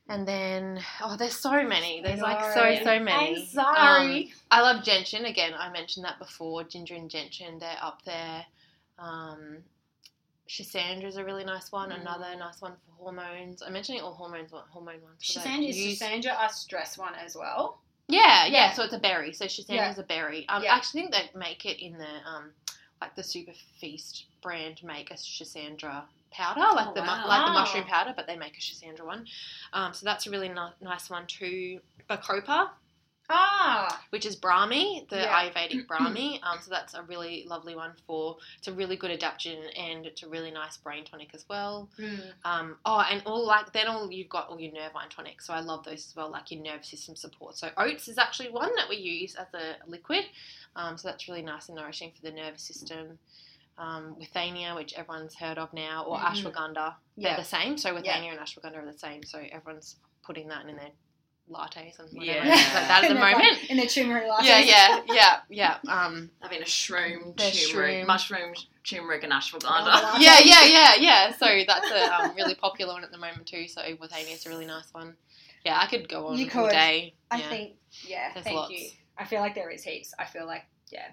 and then oh, there's so many. There's like so so many. I'm sorry. Um, I love gentian. Again, I mentioned that before. Ginger and gentian, they're up there. Um, Schisandra's a really nice one. Mm. Another nice one for hormones. I'm mentioning all hormones, hormone ones. I Schisandra is use- Schisandra a stress one as well. Yeah, yeah, Yeah. So it's a berry. So Schisandra's a berry. Um, Yeah. I actually think they make it in the um, like the Super Feast brand make a Schisandra powder, like Oh, the wow. like the mushroom powder, but they make a Schisandra one. Um, so that's a really ni- nice one too. Bacopa. Ah, which is Brahmi, the Yeah. Ayurvedic Brahmi. Um, so that's a really lovely one for. It's a really good adaptogen and it's a really nice brain tonic as well. mm. Um, oh, and all like then all you've got all your nervine tonics. So I love those as well, like your nervous system support. So oats is actually one that we use as a liquid. Um, so that's really nice and nourishing for the nervous system. Um, withania, which everyone's heard of now, or Mhm. ashwagandha, Yeah. they're the same. So Yeah. withania and ashwagandha are the same. So everyone's putting that in their lattes and whatever Yeah. like that at the moment. in their turmeric lattes. Yeah, yeah, yeah, yeah. Um, Having a shroom, turmeric, shroom. mushroom, turmeric, and Oh, ashwagandha. latte. yeah, yeah, yeah, yeah. So that's a um, really popular one at the moment too. So Withania is a really nice one. Yeah, I could go on You all day. I yeah. think, yeah, There's thank lots. you. I feel like there is heaps. I feel like, yeah.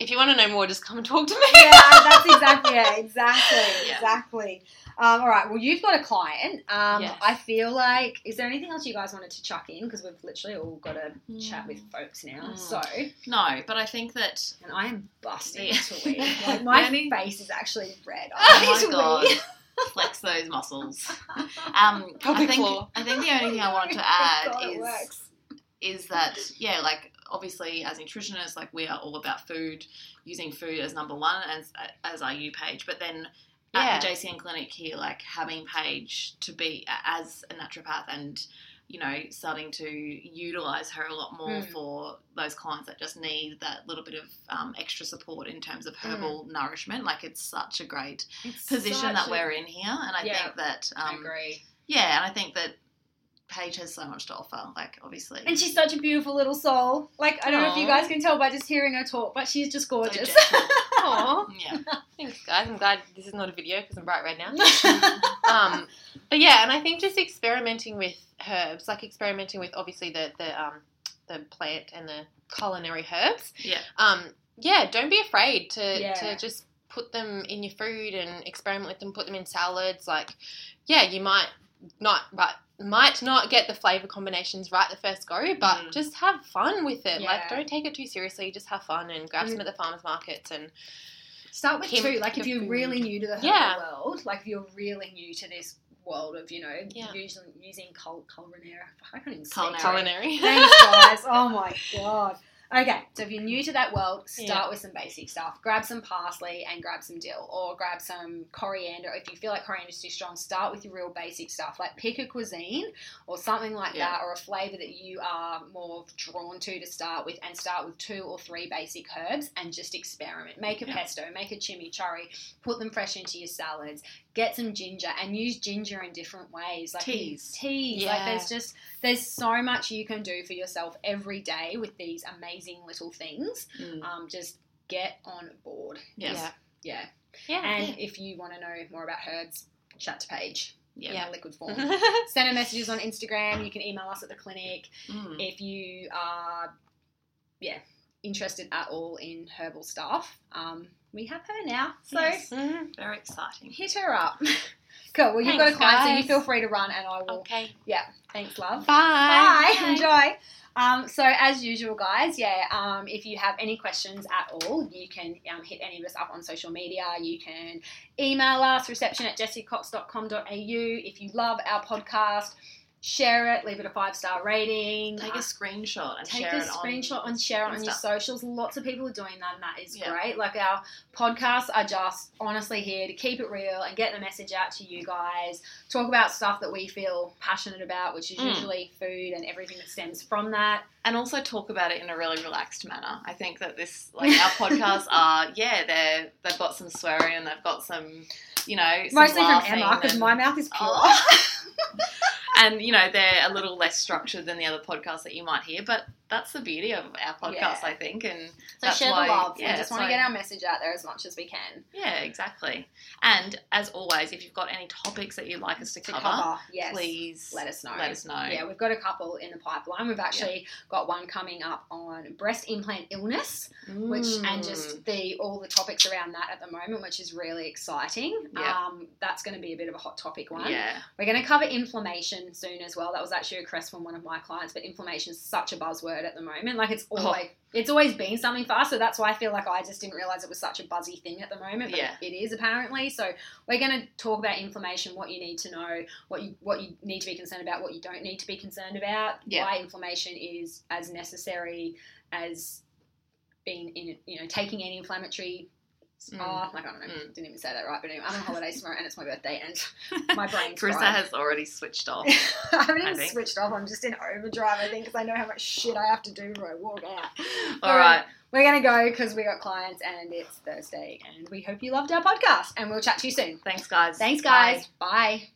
If you want to know more, just come and talk to me. yeah, that's exactly yeah, exactly, Yeah. exactly. Um, all right, well, you've got a client. Um, Yes. I feel like, is there anything else you guys wanted to chuck in? Because we've literally all got to chat with folks now. Mm. So, No, but I think that and I am busting Yeah. to. Like, my Really? face is actually red. oh I my need to god, flex those muscles. Um, I think. I think the only thing I wanted to add God, it is is that yeah, like obviously as nutritionists, like we are all about food, using food as number one as as our U page, but then. At the JCN clinic here, like having Paige to be as a naturopath and you know starting to utilize her a lot more Mm. for those clients that just need that little bit of um, extra support in terms of Hmm. herbal nourishment. Like it's such a great It's position that a- we're in here, and I Yeah. think that I um, agree. yeah, and I think that Paige has so much to offer. Like obviously, And she's such a beautiful little soul. Like, I don't know if you guys can tell by just hearing her talk, but she's just gorgeous. gentle. Aw, yeah, thanks guys. I'm glad this is not a video because I'm bright red now. um, but yeah, and I think just experimenting with herbs, like experimenting with obviously the the um, the plant and the culinary herbs. yeah, Um, yeah, don't be afraid to Yeah. to just put them in your food and experiment with them. Put them in salads. Like, yeah, you might not, but might not get the flavor combinations right the first go, but Mm. just have fun with it. Like, don't take it too seriously. Just have fun and grab Mm. some at the farmers markets and Start with two. Like, if you're food. really new to the herbal Yeah. world, like if you're really new to this world of, you know, Yeah. using using cul- culinary. I can't even say Culinary. culinary. Thanks, guys. Oh my god. Okay, so if you're new to that world, start Yeah. with some basic stuff. Grab some parsley and grab some dill, or grab some coriander. If you feel like coriander's too strong, start with your real basic stuff. Like pick a cuisine or something like Yeah. that, or a flavor that you are more drawn to to start with, and start with two or three basic herbs and just experiment. Make a Yeah. pesto, make a chimichurri, put them fresh into your salads. Get some ginger and use ginger in different ways, like Teas. Teas, like there's just there's so much you can do for yourself every day with these amazing little things. Mm. Um, just get on board. yes, Yeah. Yeah. Yeah. And if you want to know more about herbs, chat to Paige yeah, Yeah. liquid form. yeah. Send her messages on Instagram. You can email us at the clinic Mm. if you are, yeah, interested at all in herbal stuff. Um, we have her now, so Yes. Mhm. very exciting. hit her up. cool. Well, you've got a Thanks, client, so you feel free to run, and I will. Okay. Yeah. Thanks, love. Bye. Bye. Enjoy. Um, so as usual, guys, yeah. Um, if you have any questions at all, you can um, hit any of us up on social media. You can email us reception at jessicacox.com.au. If you love our podcast, share it, leave it a five star rating. Take Uh, a screenshot and Take share a it screenshot and share it on your socials. Lots of people are doing that, and that is Yeah. great. Like our podcasts are just honestly here to keep it real and get the message out to you guys. Talk about stuff that we feel passionate about, which is Mm. usually food and everything that stems from that. and also talk about it in a really relaxed manner. I think that this, like our podcasts are, yeah, they're they've got some swearing and they've got some, you know, Mostly from Emma because my mouth is pure. Oh. and you know they're a little less structured than the other podcasts that you might hear, but that's the beauty of our podcast, Yeah. I think, and So that's share why, the love. Yeah, we just want to get our message out there as much as we can. yeah, exactly. And as always, if you've got any topics that you'd like us to To cover, cover, yes. please let us know. Let us know. Yeah, we've got a couple in the pipeline. We've actually got one coming up on breast implant illness. which and just Mm. the all the topics around that at the moment, which is really exciting. Yeah. Um, that's going to be a bit of a hot topic one. yeah, We're going to cover inflammation soon as well. That was actually a request from one of my clients, but inflammation is such a buzzword word at the moment. Like it's Oh. always it's always been something fast. So that's why I feel like I just didn't realize it was such a buzzy thing at the moment. But Yeah. it is apparently. So we're going to talk about inflammation, what you need to know, what you what you need to be concerned about, what you don't need to be concerned about, Yeah. why inflammation is as necessary as being in you know taking anti-inflammatory. Mm. Oh, like I don't know, Mm. didn't even say that right, but anyway, I'm on holiday tomorrow and it's my birthday, and my brain. Carissa fried. has already switched off. I haven't even think. switched off. I'm just in overdrive, I think, because I know how much shit I have to do before I walk out. All right. We're going to go because we got clients and it's Thursday. And we hope you loved our podcast. And we'll chat to you soon. Thanks, guys. Thanks, Bye. guys. Bye.